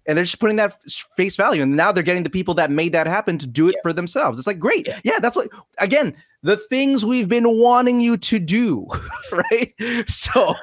S1: and they're just putting that face value, and now they're getting the people that made that happen to do it for themselves. It's like great,
S2: Yeah.
S1: yeah. That's what again the things we've been wanting you to do, right? So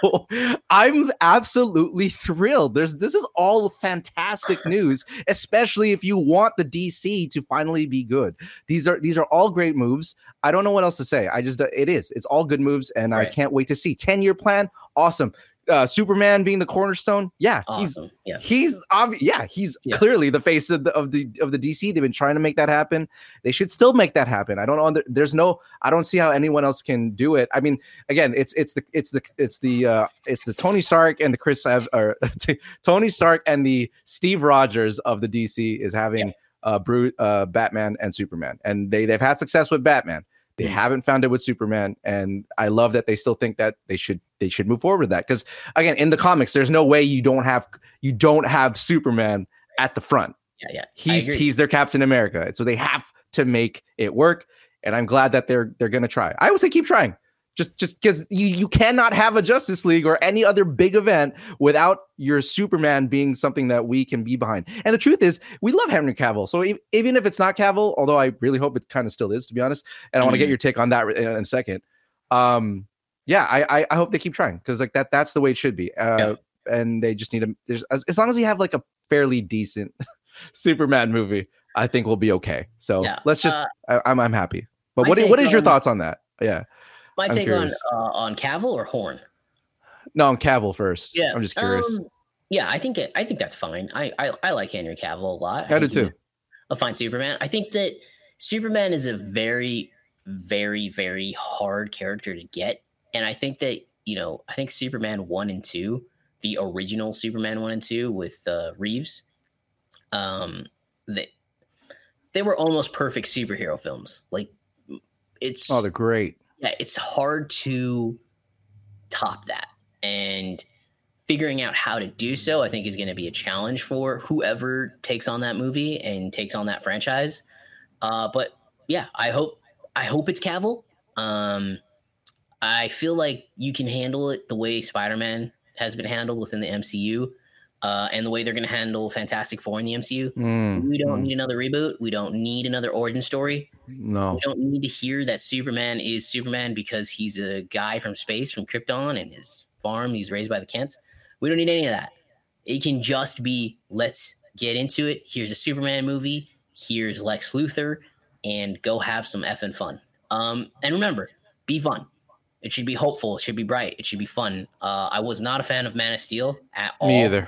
S1: I'm absolutely thrilled. There's this is all fantastic news, especially if you want the DC to finally be good. These are these are all great moves. I don't know what else to say. I just it is. It's all good moves, and I can't wait to see. 10 year plan, awesome. Uh, Superman being the cornerstone, yeah, he's
S2: Yeah.
S1: he's obvi- yeah he's
S2: Yeah.
S1: clearly the face of the of the of the DC. They've been trying to make that happen. They should still make that happen. I don't know. There's no. I don't see how anyone else can do it. I mean, again, it's it's the it's the it's the uh it's the Tony Stark and the Chris Ev- or Tony Stark and the Steve Rogers of the DC is having uh, Bru- uh Batman and Superman, and they they've had success with Batman. They haven't found it with Superman, and I love that they still think that they should they should move forward with that because again, in the comics, there's no way you don't have you don't have Superman at the front.
S2: Yeah. Yeah.
S1: He's he's their Captain America, so they have to make it work. And I'm glad that they're they're gonna try. I would say keep trying, just just because you you cannot have a Justice League or any other big event without your Superman being something that we can be behind. And the truth is, we love Henry Cavill. So e- even if it's not Cavill, although I really hope it kind of still is, to be honest, and I want to get
S2: Mhm.
S1: your take on that in, a second. Um, yeah, I I, I hope they keep trying because like that that's the way it should be. Uh, and they just need to as, as long as you have like a fairly decent Superman movie, I think we'll be okay. So
S2: Yeah,
S1: let's just
S2: uh,
S1: I, I'm I'm happy. But what what is your thoughts on that? Yeah,
S2: My
S1: I'm
S2: take
S1: curious.
S2: on uh, on Cavill or Horn.
S1: no, I'm Cavill first.
S2: Yeah,
S1: I'm just curious.
S2: Um, yeah, I think it, I think that's fine. I, I I like Henry Cavill a lot.
S1: I do too.
S2: A fine Superman. I think that Superman is a very, very, very hard character to get, and I think that you know, I think Superman one and two, the original Superman one and two with uh, Reeves, um, they they were almost perfect superhero films. Like it's
S1: oh, they're great.
S2: Yeah, it's hard to top that. And figuring out how to do so, I think, is going to be a challenge for whoever takes on that movie and takes on that franchise. Uh, but yeah, I hope I hope it's Cavill. Um, I feel like you can handle it the way Spider Man has been handled within the MCU. Uh, and the way they're going to handle Fantastic Four in the MCU,
S1: Mm,
S2: we don't
S1: mm,
S2: need another reboot. We don't need another origin story.
S1: no.
S2: We don't need to hear that Superman is Superman because he's a guy from space, from Krypton, and his farm he's raised by the Kents. We don't need any of that. It can just be let's get into it. Here's a Superman movie. Here's Lex Luthor, and go have some effing fun. Um, and remember, be fun. It should be hopeful. It should be bright. It should be fun. Uh, I was not a fan of Man of Steel at all.
S1: Me either.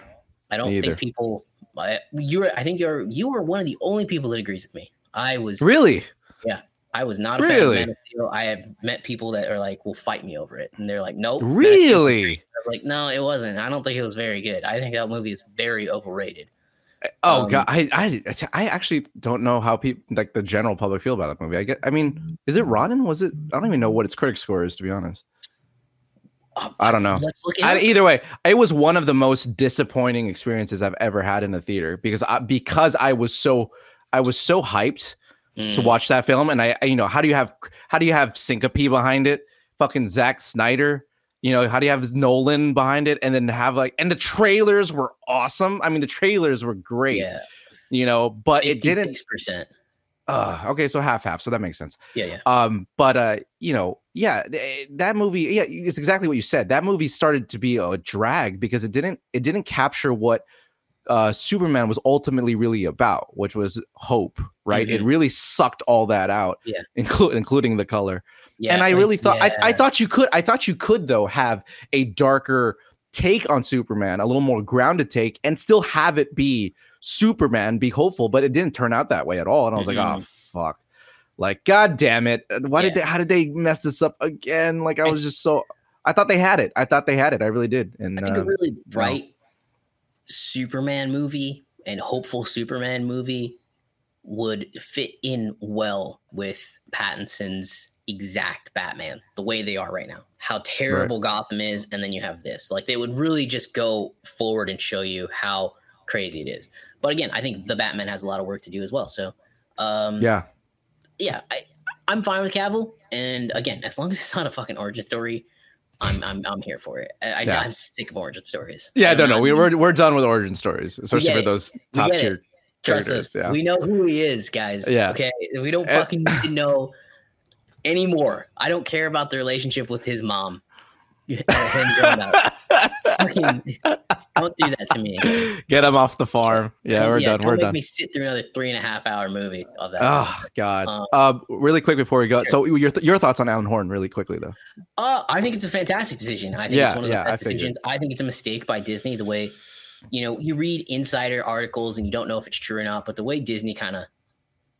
S2: I don't think people. I, you're. I think you're. You are one of the only people that agrees with me. I was.
S1: Really?
S2: Yeah, I was not a fan
S1: Really?
S2: of Man of Steel. I have met people that are like, will fight me over it, and they're like, nope. Man of Steel-
S1: Really?
S2: Like, no, it wasn't. I don't think it was very good. I think that movie is very overrated.
S1: Oh
S2: Um,
S1: god, I, I I actually don't know how people like the general public feel about that movie. I get. I mean, is it rotten? Was it? I don't even know what its critic score is to be honest. I don't know.
S2: Let's look at
S1: I, either way, it was one of the most disappointing experiences I've ever had in a theater because I, because I was so I was so hyped to
S2: Mm.
S1: watch that film, and I, I- you know how do you have how do you have syncope behind it? Fucking Zack Snyder, you know how do you have Nolan behind it, and then have like and the trailers were awesome. I mean, the trailers were great,
S2: Yeah,
S1: you know, but it didn't.
S2: percent.
S1: Uh, okay, so half half, so that makes sense.
S2: Yeah, yeah.
S1: Um, but uh, you know, yeah, th- that movie, yeah, it's exactly what you said. That movie started to be a drag because it didn't it didn't capture what uh Superman was ultimately really about, which was hope, right? It
S2: Mhm.
S1: really sucked all that out,
S2: Yeah.
S1: inclu- including the color.
S2: Yeah,
S1: and I
S2: like,
S1: really thought I, I thought you could I thought you could though have a darker take on Superman, a little more grounded take, and still have it be Superman, be hopeful, but it didn't turn out that way at all. And I was like, oh fuck. Like, god damn it. Uh, Why did they how did they mess this up again? Like I was just so I thought they had it. I thought they had it. I really did. And
S2: I think
S1: uh,
S2: a really bright Superman movie and hopeful Superman movie would fit in well with Pattinson's exact Batman, the way they are right now. How terrible Gotham is, and then you have this. Like they would really just go forward and show you how crazy it is. But again, I think the Batman has a lot of work to do as well. So um
S1: yeah.
S2: yeah, I, I'm fine with Cavill. And again, as long as it's not a fucking origin story, I'm I'm I'm here for it. I, I
S1: Yeah.
S2: I'm sick of origin stories.
S1: Yeah, I know.
S2: not-
S1: We, we're we're done with origin stories, especially for
S2: it.
S1: those top tier
S2: Trust us.
S1: Yeah.
S2: We know who he is, guys.
S1: Yeah.
S2: Okay. We don't fucking need to know anymore. I don't care about the relationship with his mom. Him growing up. Fucking don't do that to me.
S1: Get him off the farm. Yeah, we're done. We're
S2: make
S1: done.
S2: me sit through another three and a half hour movie of that.
S1: Oh
S2: nonsense.
S1: God.
S2: Um,
S1: Uh, really quick before we go.
S2: sure.
S1: So your th- your thoughts on Alan Horn, really quickly though.
S2: Uh, I think it's a fantastic decision. I think
S1: Yeah,
S2: it's one of the
S1: yeah, I
S2: best
S1: figured.
S2: decisions. I think it's a mistake by Disney. The way, you know, you read insider articles and you don't know if it's true or not, but the way Disney kind of,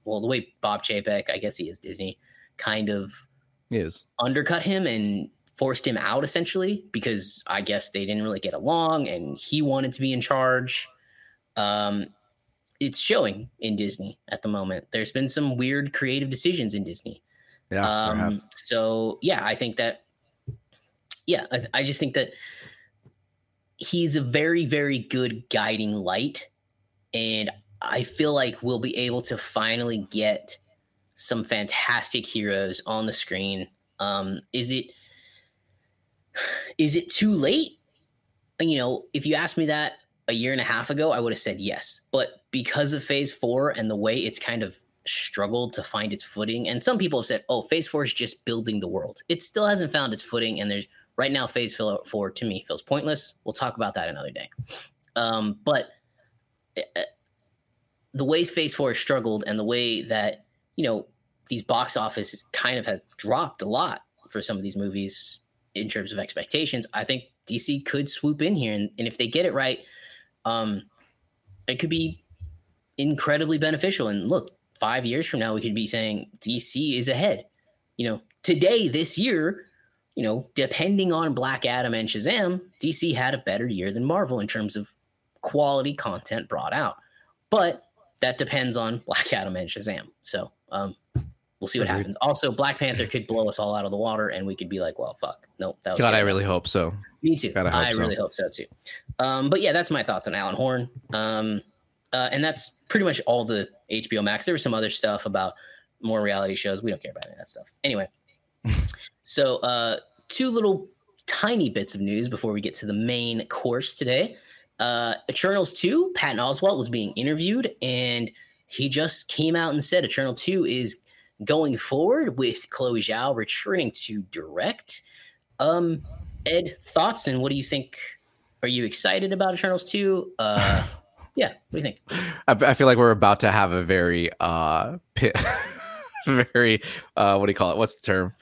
S2: well, the way Bob Chapek, I guess he is Disney, kind of
S1: is.
S2: undercut him and forced him out essentially because I guess they didn't really get along and he wanted to be in charge. Um, it's showing in Disney at the moment. There's been some weird creative decisions in Disney.
S1: Yeah.
S2: Um, so yeah, I think that, yeah, I, I just think that he's a very, very good guiding light. And I feel like we'll be able to finally get some fantastic heroes on the screen. Um, is it, is it too late? You know, if you asked me that a year and a half ago, I would have said yes. But because of phase four and the way it's kind of struggled to find its footing, and some people have said, oh, phase four is just building the world. It still hasn't found its footing. And there's right now, phase four to me feels pointless. We'll talk about that another day. Um, but uh, the ways phase four has struggled and the way that, you know, these box office kind of have dropped a lot for some of these movies in terms of expectations, I think DC could swoop in here. And, and if they get it right, um, it could be incredibly beneficial. And look, five years from now, we could be saying DC is ahead. You know, today, this year, you know, depending on Black Adam and Shazam, DC had a better year than Marvel in terms of quality content brought out. But that depends on Black Adam and Shazam. So um, we'll see what
S1: Agreed.
S2: happens. Also, Black Panther could blow us all out of the water, and we could be like, well, fuck, nope, that was
S1: God, I really hope so.
S2: Me too.
S1: God, I hope
S2: I
S1: so.
S2: really hope so too. Um, but yeah, that's my thoughts on Alan Horn. Um, uh, and that's pretty much all the HBO Max. There was some other stuff about more reality shows. We don't care about any of that stuff. Anyway, so uh, two little tiny bits of news before we get to the main course today. Uh, Eternals 2, Patton Oswalt was being interviewed, and he just came out and said Eternal 2 is going forward with Chloe Zhao returning to direct. Um, Ed, thoughts and what do you think? Are you excited about Eternals 2? Uh, yeah, what do you think?
S1: I, I feel like we're about to have a very uh pi- very uh what do you call it what's the term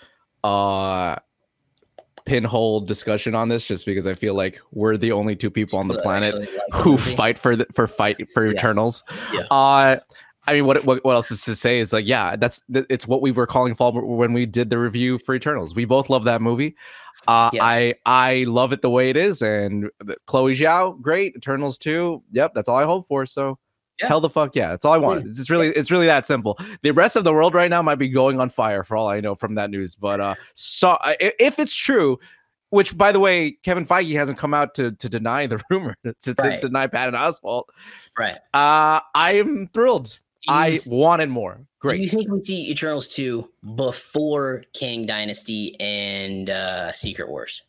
S1: uh pinhole discussion on this just because i feel like we're the only two people on the planet
S2: like
S1: who
S2: movie?
S1: fight for the, for fight for
S2: Yeah.
S1: eternals
S2: Yeah.
S1: uh I mean, what, what what else is to say is like, yeah, that's it's what we were calling fall when we did the review for Eternals. We both love that movie. Uh,
S2: Yeah.
S1: I I love it the way it is, and Chloe Zhao, great. Eternals too. Yep, that's all I hope for. So
S2: Yeah.
S1: hell the fuck yeah, that's all I want. It's really it's really that simple. The rest of the world right now might be going on fire for all I know from that news. But uh, so if it's true, which by the way, Kevin Feige hasn't come out to to deny the rumor to, to
S2: Right.
S1: deny Patton Oswalt.
S2: Right.
S1: Uh, I am thrilled. I wanted more.
S2: Do you think we see Eternals 2 before Kang Dynasty and uh, Secret Wars?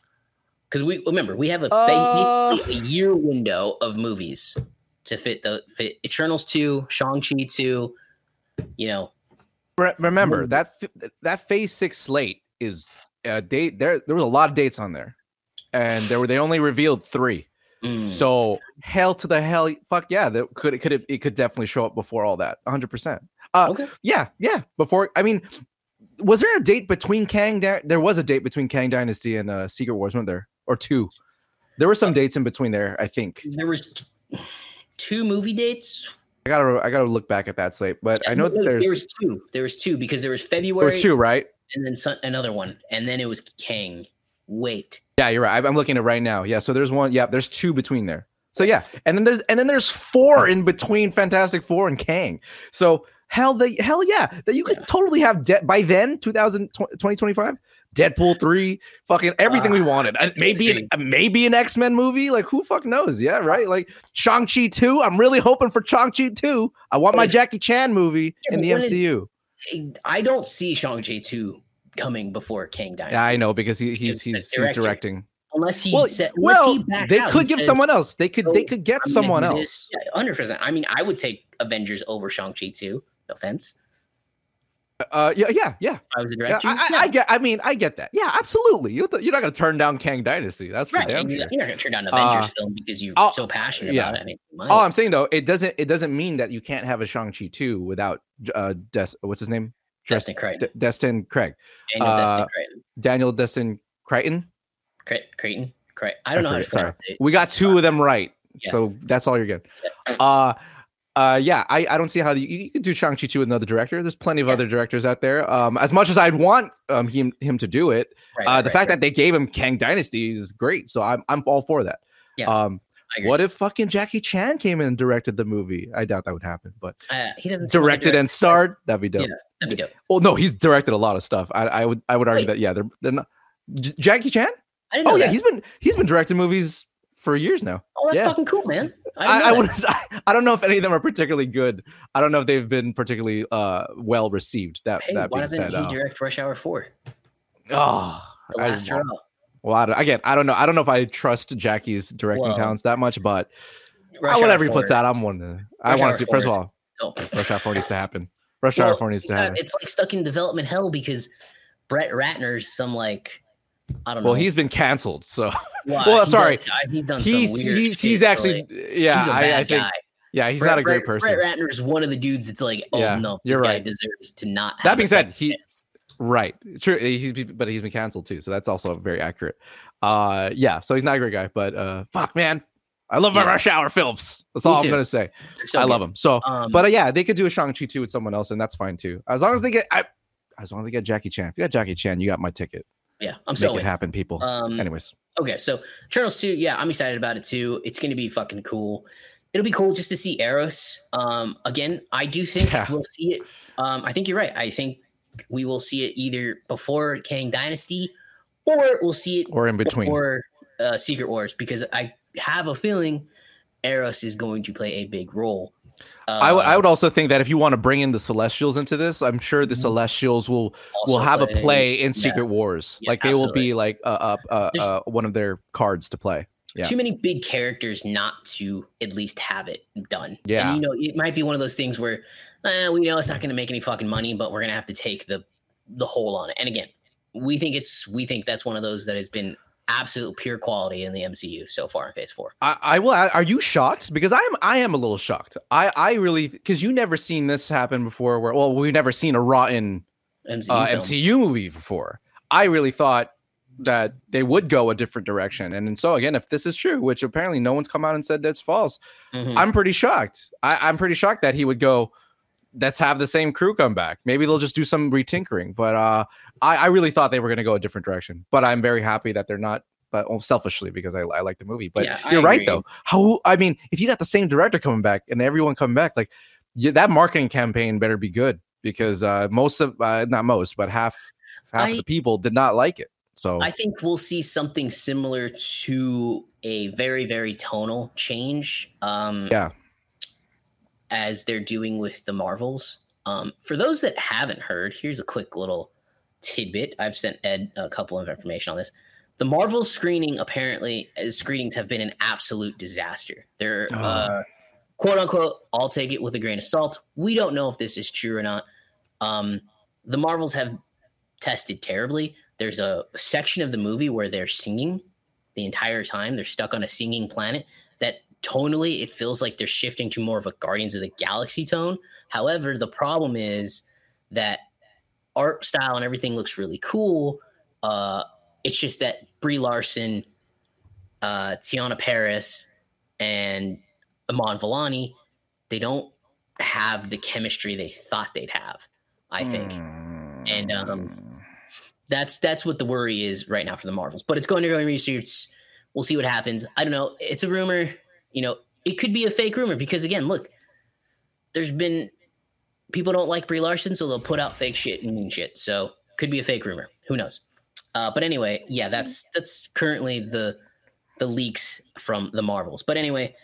S2: Because we remember we have a
S1: Uh.
S2: a year window of movies to fit the fit Eternals 2, Shang-Chi 2, you know.
S1: Remember that that Phase Six slate is a date. There there was a lot of dates on there, and there were they only revealed three.
S2: Mm,
S1: So hell to the hell, fuck yeah! That could it could it, it could definitely show up before all that, hundred percent. Uh,
S2: okay.
S1: yeah, yeah. Before I mean, was there a date between Kang? There was a date between Kang Dynasty and uh, Secret Wars, wasn't there? Or two? There were some dates in between there. I think
S2: There was t- two movie dates.
S1: I gotta I gotta look back at that slate, but I know
S2: No,
S1: that there's
S2: there was two. There was two because there was February.
S1: there was two, right?
S2: and then some, another one, and then it was Kang. Wait,
S1: Yeah, you're right. I'm- looking at it right now. Yeah, so there's one. Yeah, there's two between there. So yeah, and then there's and then there's four in between Fantastic Four and Kang. So hell, the hell yeah, that you could
S2: Yeah.
S1: totally have de- by then 2000 2025 Deadpool three, fucking everything we
S2: Ah,
S1: wanted. Uh, maybe an, uh, maybe an X Men movie. Like who fuck knows? Yeah, right. Like Shang Chi two. I'm really hoping for Shang Chi two. I want my Jackie Chan movie
S2: Yeah,
S1: in the
S2: when is-
S1: MCU.
S2: I don't see Shang-Chi 2 coming before Kang Dynasty.
S1: Yeah, I know because he, he's he's, he's directing.
S2: Unless he
S1: Well,
S2: said, unless
S1: well,
S2: he
S1: they could give
S2: says,
S1: someone else. They could they
S2: "Oh,
S1: could get
S2: I'm
S1: someone else.
S2: this." Yeah, 100%. I mean, I would take Avengers over Shang-Chi too. No offense.
S1: Uh, yeah, yeah, yeah.
S2: I was a director.
S1: I, I,
S2: yeah.
S1: I get. I mean, I get that. Yeah, absolutely. You, you're not going to turn down Kang Dynasty. That's
S2: right.
S1: damn
S2: You're
S1: sure.
S2: not going to turn down an Avengers
S1: Uh,
S2: film because you're
S1: I'll-
S2: so passionate
S1: yeah.
S2: about it. I mean.
S1: All I'm saying though, it doesn't. It doesn't mean that you can't have a Shang Chi two without uh, Des, what's his name?
S2: Destin
S1: Des-
S2: Crichton.
S1: D- Destin Craig,
S2: Daniel
S1: uh,
S2: Destin Crichton.
S1: Daniel Destin Crichton.
S2: Cre- Creighton? Cre- I don't know how to
S1: sorry.
S2: pronounce it.
S1: We got
S2: It's
S1: two
S2: fine.
S1: of them right,
S2: Yeah.
S1: so that's all you're getting. Uh, uh, yeah, I, I don't see how you, you could do Shang Chi two with another director. There's plenty of
S2: Yeah.
S1: other directors out there. Um, as much as I'd want um him him to do it,
S2: Right,
S1: uh, the
S2: right,
S1: fact
S2: right.
S1: that they gave him Kang Dynasty is great. So I'm I'm all for that.
S2: Yeah,
S1: Um,
S2: I.
S1: what if fucking Jackie Chan came in and directed the movie? I doubt that would happen, but
S2: Uh, he doesn't
S1: directed and starred, that'd be dope.
S2: Yeah. That'd be dope.
S1: Well, no, he's directed a lot of stuff. I, I would I would argue
S2: Wait.
S1: that yeah, they're they're not J- Jackie Chan.
S2: I didn't know
S1: Oh yeah,
S2: that.
S1: he's been he's been directing movies for years now.
S2: Oh, that's
S1: yeah.
S2: fucking cool, man. I,
S1: I, I would. I don't know if any of them are particularly good. I don't know if they've been particularly uh well received. That
S2: Hey,
S1: that
S2: why doesn't
S1: said,
S2: he
S1: uh,
S2: direct Rush Hour 4?
S1: oh,
S2: The
S1: I-
S2: last hurrah.
S1: Well, I don't, again, I don't know. I don't know if I trust Jackie's directing
S2: Well,
S1: talents that much, but
S2: Rush
S1: whatever he puts out, I'm one. To, I want to see. First of all,
S2: Oh,
S1: Rush Hour 4 needs to happen. Rush
S2: Well,
S1: Hour 4 needs to happen.
S2: It's like stuck in development hell because Brett Ratner's some like I don't
S1: Well,
S2: know.
S1: Well, he's been canceled, so well,
S2: he's
S1: sorry.
S2: done- uh, he's done
S1: he's
S2: some weird
S1: he's he's
S2: shit, so,
S1: actually
S2: like,
S1: yeah.
S2: he's
S1: I, I think
S2: guy.
S1: yeah, he's
S2: Brett-
S1: not a great
S2: Brett-
S1: person.
S2: Brett Ratner's one of the dudes that's like, oh
S1: Yeah,
S2: no,
S1: you're
S2: this guy
S1: right.
S2: deserves to not.
S1: That being said, he-
S2: chance.
S1: Right. True. He's but he's been canceled too, so that's also very accurate. Uh, yeah. So he's not a great guy, but uh, fuck, man, I love my
S2: Yeah.
S1: Rush Hour films. That's
S2: Me
S1: all I'm gonna say.
S2: So
S1: I
S2: good.
S1: love him. So,
S2: Um,
S1: but uh, yeah, they could do a Shang Chi too with someone else, and that's fine too. As long as they get, I, as long as they get Jackie Chan. If you got Jackie Chan, you got my ticket.
S2: yeah, I'm
S1: Make
S2: so
S1: it happen, people.
S2: Um,
S1: Anyways,
S2: Okay, so Eternals 2, yeah, I'm excited about it too. It's gonna be fucking cool. It'll be cool just to see Eros. Um, again, I do think
S1: Yeah.
S2: we'll see it. Um, I think you're right. I think we will see it either before Kang Dynasty, or we'll see it
S1: or in between.
S2: or uh, Secret Wars because I have a feeling Eros is going to play a big role. Uh,
S1: I would also think that if you want to bring in the Celestials into this, I'm sure the
S2: Mhm.
S1: Celestials will will have a
S2: play-
S1: play in
S2: yeah.
S1: Secret Wars.
S2: Yeah,
S1: like they will be like uh, uh, uh, uh, one of their cards to play. Yeah.
S2: too many big characters not to at least have it done.
S1: Yeah.
S2: and, you know, it might be one of those things where eh, we know it's not going to make any fucking money, but we're going to have to take the the whole on it. And again, we think it's we think that's one of those that has been absolute pure quality in the MCU so far in Phase Four.
S1: I, I will. Are you shocked? Because I am. I am a little shocked. I I really because you never seen this happen before. Where well, we've never seen a rotten
S2: MCU,
S1: uh. MCU movie before. I really thought that they would go a different direction. And, and so again, if this is true, which apparently no one's come out and said that's false,
S2: Mhm.
S1: I'm pretty shocked. I, I'm pretty shocked that he would go. Let's have the same crew come back. Maybe they'll just do some retinkering. But uh, I, I really thought they were going to go a different direction. But I'm very happy that they're not. But well, selfishly because I, I like the movie. But
S2: Yeah,
S1: you're right
S2: agree.
S1: though. How I mean, if you got the same director coming back and everyone coming back, like yeah, that marketing campaign better be good because uh, most of uh, not most, but half half of the people did not like it. So
S2: I think we'll see something similar to a very, very tonal change. Um,
S1: Yeah.
S2: As they're doing with the Marvels. Um, for those that haven't heard, here's a quick little tidbit. I've sent Ed a couple of information on this. The Marvel screening apparently uh, screenings have been an absolute disaster. They're
S1: Oh.
S2: uh, quote unquote. I'll take it with a grain of salt. We don't know if this is true or not. Um, the Marvels have tested terribly. There's a section of the movie where they're singing the entire time. They're stuck on a singing planet that tonally it feels like they're shifting to more of a Guardians of the Galaxy tone. However, the problem is that art style and everything looks really cool. Uh, it's just that Brie Larson, uh, Teyonah Parris, and Iman Vellani, they don't have the chemistry they thought they'd have. I think And, um, that's that's what the worry is right now for the Marvels. But it's going to go in research. We'll see what happens. I don't know. It's a rumor. You know, it could be a fake rumor because again, look, there's been people don't like Brie Larson, so they'll put out fake shit and shit. So could be a fake rumor. Who knows? Uh, but anyway, yeah, that's that's currently the the leaks from the Marvels. But anyway,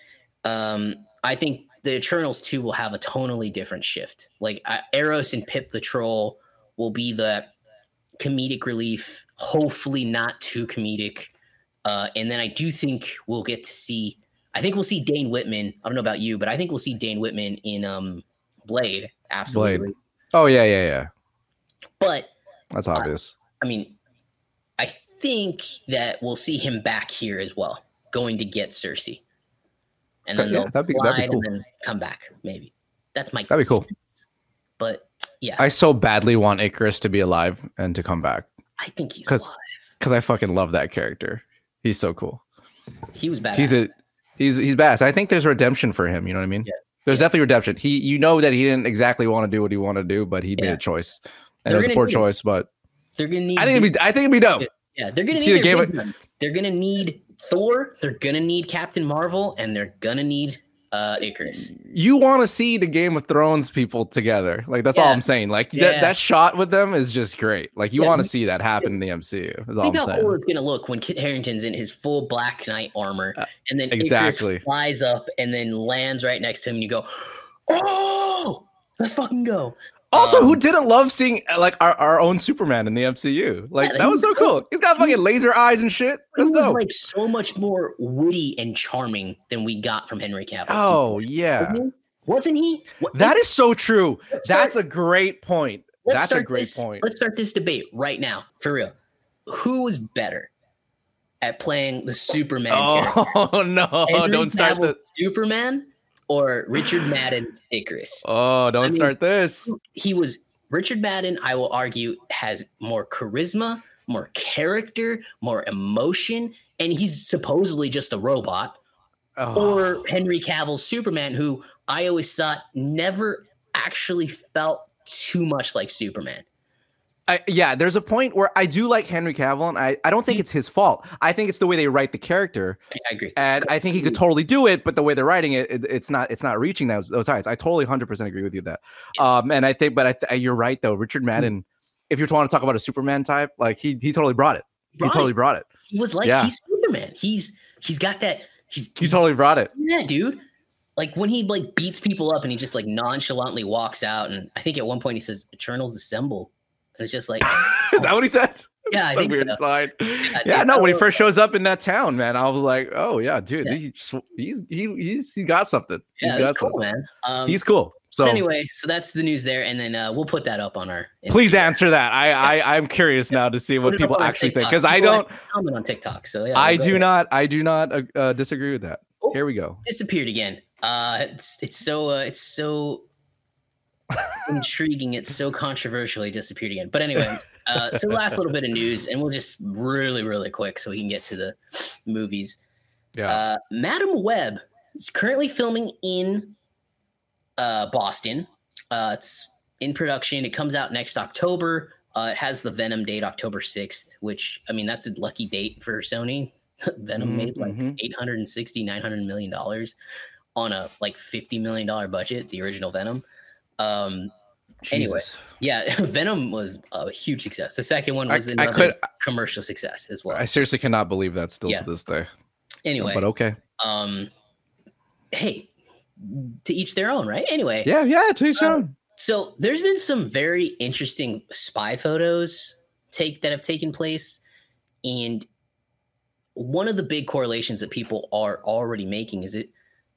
S2: um, I think the Eternals too will have a tonally different shift. Like uh, Eros and Pip the Troll will be the comedic relief, hopefully not too comedic. Uh, and then I do think we'll get to see. I think we'll see Dane Whitman. I don't know about you, but I think we'll see Dane Whitman in um, Blade. Absolutely.
S1: oh yeah, yeah, yeah.
S2: But
S1: That's obvious.
S2: I mean, I think that we'll see him back here as well, going to get Sersi, and then
S1: yeah,
S2: they'll
S1: that'd be- that'd be cool.
S2: and then come back. Maybe that's my.
S1: That'd be cool.
S2: But yeah,
S1: I so badly want Icarus to be alive and to come back
S2: I think he's
S1: 'cause-
S2: alive.
S1: because I fucking love that character. He's so cool.
S2: He was bad.
S1: He's a he's he's badass. I think there's redemption for him. You know what I mean?
S2: Yeah.
S1: There's
S2: Yeah.
S1: definitely redemption. He you know that he didn't exactly want to do what he wanted to do, but he made a choice, and
S2: They're
S1: it was a poor choice. But
S2: They're gonna need.
S1: I think it'd be I think it'd be dope.
S2: Yeah, they're gonna
S1: See
S2: need
S1: the game-
S2: guns. They're gonna need Thor. They're gonna need Captain Marvel, and they're gonna need uh.
S1: You want to see the Game of Thrones people together? Like that's all I'm saying. Like
S2: Yeah.
S1: that, that shot with them is just great. Like you
S2: Yeah.
S1: want to see that happen in the MCU. Is all
S2: Think
S1: I'm
S2: how
S1: saying.
S2: cool it's gonna look when Kit Harington's in his full Black Knight armor,
S1: Uh,
S2: and then
S1: exactly.
S2: Icarus flies up and then lands right next to him, and you go, "Oh, let's fucking go!"
S1: Also,
S2: Um,
S1: who didn't love seeing uh, like our, our own Superman in the MCU? Like
S2: Yeah,
S1: that was so cool. He's got fucking laser eyes and shit.
S2: He
S1: That's
S2: was
S1: dope.
S2: like so much more witty and charming than we got from Henry Cavill.
S1: oh yeah,
S2: Wasn't he? He? What-
S1: that is so true. That's
S2: start-
S1: a great point. That's a
S2: start
S1: great
S2: this-
S1: point.
S2: Let's start this debate right now, for real. Who was better at playing the Superman character?
S1: Oh no!
S2: Henry
S1: Don't start
S2: Cavill's
S1: this.
S2: Superman or Richard Madden's Icarus?
S1: Oh, don't
S2: I mean-
S1: start this.
S2: He was Richard Madden. I will argue has more charisma, more character, more emotion, and he's supposedly just a robot.
S1: Oh.
S2: Or Henry Cavill's Superman, who I always thought never actually felt too much like Superman.
S1: I, yeah, there's a point where I do like Henry Cavill, and I, I don't think it's his fault. I think it's the way they write the character,
S2: I agree.
S1: and I think he could totally do it. But the way they're writing it, it it's not it's not reaching those those heights. I totally hundred percent agree with you that. Um, and I think, but I th- you're right though. Richard Madden, if you're trying to talk about a Superman type, like he he totally brought it.
S2: Right.
S1: He totally brought it.
S2: He was like
S1: Yeah.
S2: he's Superman. He's he's got that. He's
S1: He totally brought it.
S2: yeah, dude. Like when he like beats people up and he just like nonchalantly walks out, and I think at one point he says "Eternals assemble," it's just like,
S1: Is that what he said?
S2: yeah, I think
S1: weird
S2: so.
S1: line.
S2: Yeah,
S1: Yeah, no. When he first shows up in that town, man, I was like, oh yeah, dude,
S2: Yeah.
S1: he, he's he he's he got something.
S2: Yeah,
S1: he's
S2: cool,
S1: something.
S2: man. Um,
S1: He's cool. So
S2: anyway, so that's the news there, and then uh, we'll put that up on our.
S1: please answer that. I I I'm curious now to see what people actually think because I don't.
S2: comment on TikTok. So yeah,
S1: I do
S2: there.
S1: not. I do not uh, uh, disagree with that.
S2: Oh.
S1: Here we go.
S2: disappeared again. Uh, it's it's so uh, it's so intriguing. It's so controversially disappeared again. But anyway, uh, so last little bit of news, and we'll just really really quick so we can get to the movies.
S1: Yeah.
S2: Uh, Madame Web is currently filming in uh, Boston. Uh, it's in production. It comes out next October. Uh, it has the Venom date, October 6th, which, I mean, that's a lucky date for Sony. Venom
S1: Mhm,
S2: made like
S1: mhm.
S2: 860, 900 million dollars on a like 50 million dollar budget, the original Venom. Um, anyway, yeah, Venom was a huge success. The second one was
S1: I
S2: another
S1: could-
S2: commercial success as well.
S1: I seriously cannot believe that still
S2: Yeah.
S1: to this day.
S2: anyway,
S1: But okay.
S2: um hey to each their own right anyway
S1: Yeah, yeah. To each their
S2: Uh,
S1: own.
S2: so there's been some very interesting spy photos take that have taken place and one of the big correlations that people are already making is it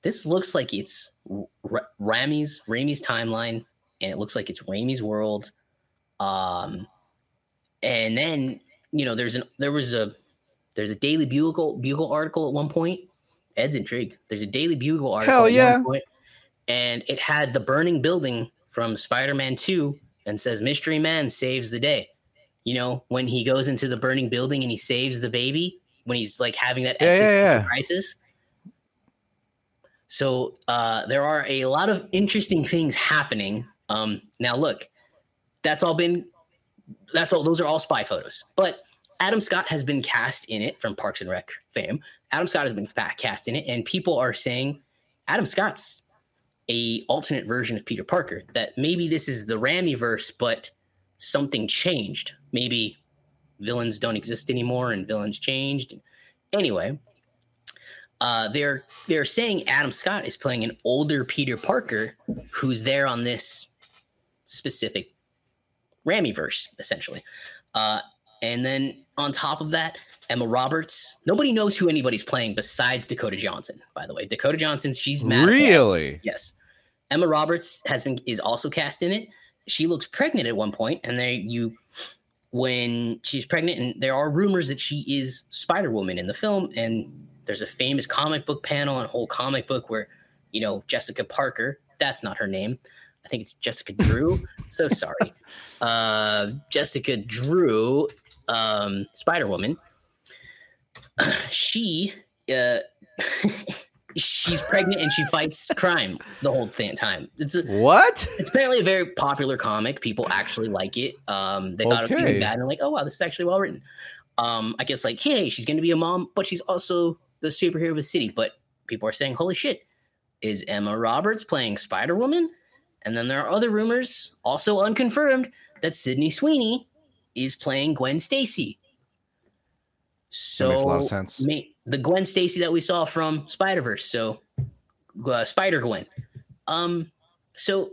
S2: this looks like it's R- Rami's Raimi's timeline and it looks like it's Raimi's world um and then you know there's an there was a there's a Daily Bugle Bugle article at one point Ed's intrigued there's a Daily Bugle article
S1: Hell
S2: at
S1: yeah.
S2: one point, and it had the burning building from Spider-Man 2 and says mystery man saves the day you know when he goes into the burning building and he saves the baby when he's like having that
S1: Yeah, yeah, yeah.
S2: crisis so uh, there are a lot of interesting things happening. Um, now look that's all been that's all those are all spy photos. But adam scott has been cast in it from parks and rec fame. Adam scott has been cast in it and people are saying adam scott's a alternate version of peter parker that maybe this is the Raimiverse, but something changed. Maybe villains don't exist anymore and villains changed. Anyway uh, they're they're saying adam scott is playing an older peter parker who's there on this specific Raimiverse, essentially. Uh, and then on top of that, Emma Roberts. Nobody knows who anybody's playing besides Dakota Johnson. By the way, Dakota Johnson, she's mad.
S1: Really?
S2: Yes. Emma Roberts has been is also cast in it. She looks pregnant at one point, and there you when she's pregnant, and there are rumors that she is Spider Woman in the film. And there's a famous comic book panel and a whole comic book where you know Jessica Parker. That's not her name. I think it's Jessica Drew. so sorry, uh, Jessica Drew, um, Spider Woman. she uh, she's pregnant and she fights crime the whole thing, time. It's a,
S1: What?
S2: it's apparently a very popular comic. People actually like it. Um, they thought it was bad and they're like, oh wow, this is actually well written. Um, I guess like, hey, she's going to be a mom, but she's also the superhero of the city. But people are saying, holy shit, is Emma Roberts playing Spider Woman? And then there are other rumors, also unconfirmed, that Sydney Sweeney is playing Gwen Stacy. So
S1: makes a lot of sense.
S2: the Gwen Stacy that we saw from Spider Verse. So uh, Spider Gwen. Um. So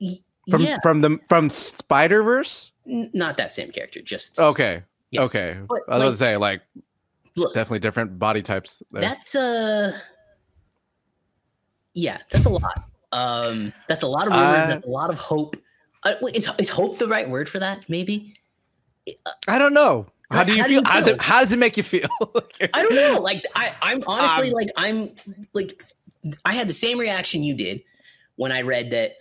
S2: y-
S1: From
S2: yeah,
S1: from the from Spider Verse?
S2: n- not that same character. Just
S1: Okay.
S2: Yeah.
S1: Okay.
S2: But,
S1: I was
S2: like-
S1: to say like
S2: look.
S1: definitely different body types. There.
S2: That's uh yeah, that's a lot. Um, that's a lot of rumors.
S1: Uh,
S2: that's a lot of hope. Uh, wait, is is hope the right word for that? Maybe
S1: I don't know. How do you
S2: how do
S1: feel?
S2: you
S1: How does it how does it make you feel?
S2: I don't know. Like I, I'm honestly
S1: Um,
S2: like I'm like I had the same reaction you did when I read that.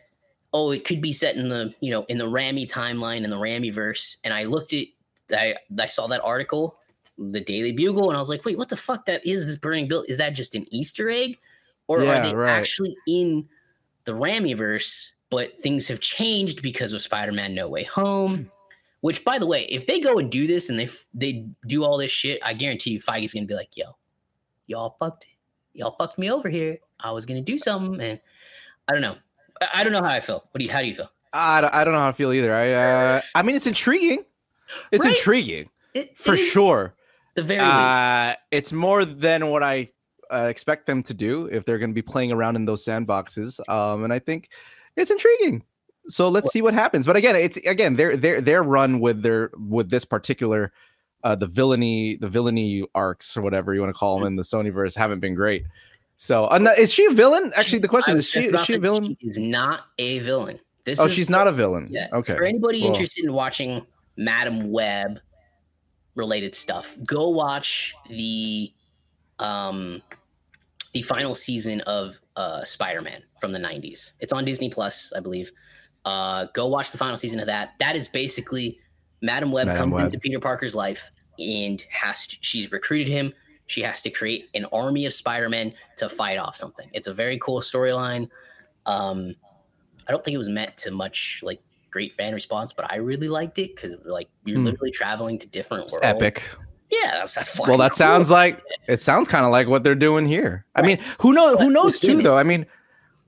S2: Oh, it could be set in the you know in the Raimi timeline in the Raimiverse, and I looked at I I saw that article, the Daily Bugle, and I was like, wait, what the fuck? That is this burning bill? Is that just an Easter egg, or
S1: Yeah,
S2: are they
S1: right.
S2: actually in the Raimiverse? But things have changed because of Spider-Man: No Way Home. Which, by the way, if they go and do this and they f- they do all this shit, I guarantee you Feige's gonna be like, "Yo, y'all fucked, y'all fucked me over here. I was gonna do something, and I don't know. I, I don't know how I feel. What do you? How do you feel?
S1: I, don't- I don't know how to feel either. I uh, I mean, it's intriguing. It's
S2: Right?
S1: intriguing
S2: It-
S1: for
S2: it
S1: sure.
S2: The very least.
S1: Uh, it's more than what I uh, expect them to do if they're going to be playing around in those sandboxes. Um, and I think it's intriguing. So let's see what happens. But again, it's again their their their run with their with this particular uh, the villainy the villainy arcs or whatever you want to call them in the Sonyverse haven't been great. So uh, is she a villain? Actually, the question
S2: I
S1: is she is she a villain?
S2: She is not a villain. This
S1: Oh, she's not a villain.
S2: Yeah.
S1: Okay.
S2: For anybody interested in watching Madame Web related stuff, go watch the um the final season of uh Spider-Man from the 90s. It's on Disney Plus, I believe. Uh go watch the final season of that. That is basically Madame Web
S1: Madame
S2: comes
S1: Web.
S2: into Peter Parker's life and has to, she's recruited him. She has to create an army of Spider-Men to fight off something. It's a very cool storyline. Um I don't think it was meant to much like great fan response, but I really liked it because like you're
S1: Hmm.
S2: literally traveling to different
S1: It's
S2: worlds.
S1: epic.
S2: Yeah, that's that's
S1: Well, that
S2: cool.
S1: sounds like it sounds kind of like what they're doing here. I mean, who knows? Who knows too?
S2: it-
S1: Though, I mean,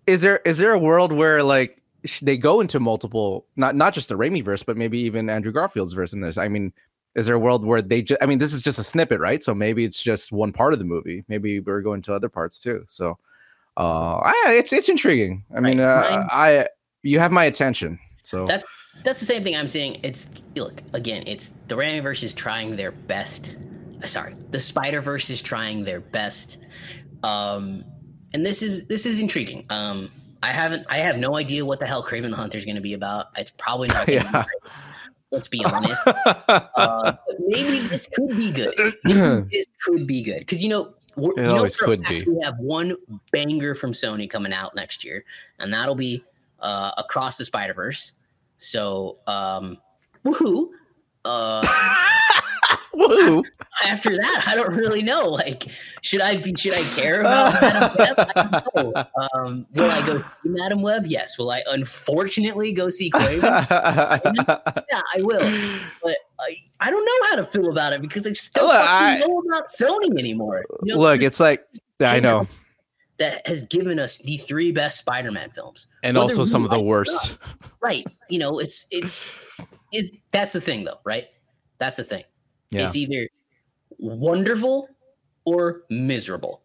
S1: is there is there a world where like they go into multiple, not not just the Raimi verse, but maybe even Andrew Garfield's verse in this? I mean, is there a world where they just? I mean, this is just a snippet, right? So maybe it's just one part of the movie. Maybe we're going to other parts too. So, uh, I, it's it's intriguing. I mean,
S2: Right.
S1: uh, I you have my attention. So
S2: That's that's the same thing I'm saying. It's look again. It's the Raimiverse is trying their best. uh, Sorry, the Spider Verse is trying their best. Um, and this is this is intriguing. Um, I haven't I have no idea what the hell Kraven the Hunter is going to be about. It's probably not. Gonna
S1: Yeah.
S2: be Let's be honest. Uh, maybe this could be good. Maybe this could be good because you know. we're-
S1: It
S2: you know
S1: always could be.
S2: We have one banger from Sony coming out next year, and that'll be uh, across the Spider Verse. So, um, woohoo! Uh,
S1: Woo!
S2: after that, I don't really know. Like, should I be? Should I care about Madame Web? I don't know. Um, will I go see Madame Web? Yes. Will I unfortunately go see Kraven? yeah, I will. But I, I don't know how to feel about it because I still
S1: Look, I-
S2: know about Sony anymore. You know,
S1: Look, it's like I know,
S2: that has given us the three best Spider-Man films.
S1: and
S2: whether
S1: also some of the worst.
S2: Right. You know, it's it's is that's the thing though, right? That's the thing.
S1: Yeah.
S2: It's either wonderful or miserable.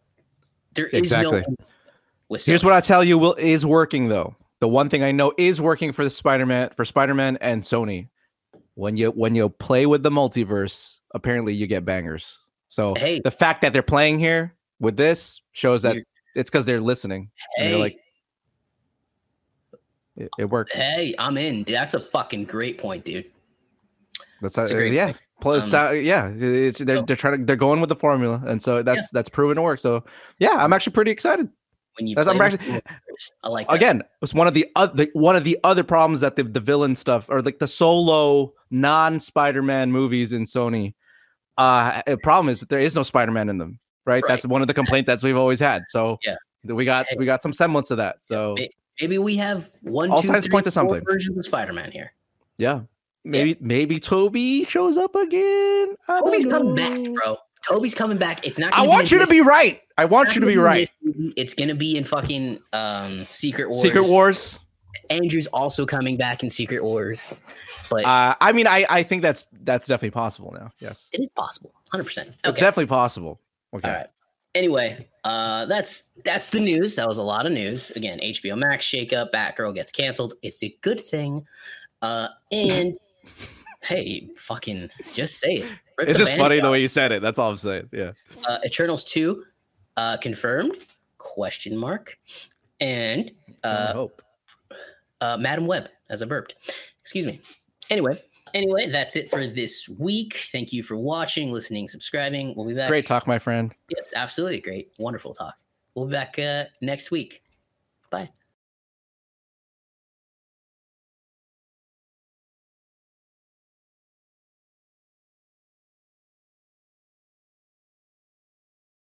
S2: There is
S1: Exactly.
S2: no
S1: Here's what I tell you will is working though. The one thing I know is working for the Spider-Man for Spider-Man and Sony. When you when you play with the multiverse, apparently you get bangers. So
S2: Hey.
S1: the fact that they're playing here with this shows that
S2: You're-
S1: it's because they're listening. and
S2: hey,
S1: they're like, it, it works.
S2: hey, I'm in. That's a fucking great point, dude.
S1: That's
S2: That's a
S1: uh,
S2: great
S1: yeah.
S2: point.
S1: Plus,
S2: Um,
S1: uh, yeah, it's they're they're trying to they're going with the formula, and so that's that's proven to work. So yeah, I'm actually pretty excited.
S2: When you
S1: I'm actually-
S2: I like that.
S1: again it's one of the other one of the other problems that the, the villain stuff or like the solo non spider-man movies in sony uh a problem is that there is no spider-man in them right, that's one of the complaint that's we've always had so
S2: Yeah.
S1: we got we got some semblance of that so
S2: Maybe we have one,
S1: All
S2: two,
S1: signs
S2: three,
S1: point to something.
S2: versions of Spider-Man here.
S1: yeah maybe maybe toby shows up again I
S2: Toby's coming back, bro. Toby's coming back. It's not.
S1: i want you to be right i want you to be right.
S2: It's gonna be in fucking um, Secret Wars.
S1: secret wars
S2: Andrew's also coming back in Secret Wars, but
S1: uh i mean i i think that's that's definitely possible now yes
S2: it is possible, hundred percent.
S1: it's definitely possible okay
S2: All right. Anyway, uh, that's that's the news. That was a lot of news. Again, HBO Max shakeup, Batgirl gets canceled. It's a good thing. Uh, and hey, fucking just say it. Rip
S1: it's just funny the way you said it that's all i'm saying yeah
S2: uh, Eternals two uh, confirmed? Question mark. And
S1: I
S2: uh,
S1: hope
S2: uh, Madame Web, as I burped. Excuse me. Anyway, anyway, that's it for this week. Thank you for watching, listening, subscribing. We'll be back.
S1: great talk my friend
S2: Yes, absolutely great, wonderful talk. We'll be back uh, next week. Bye.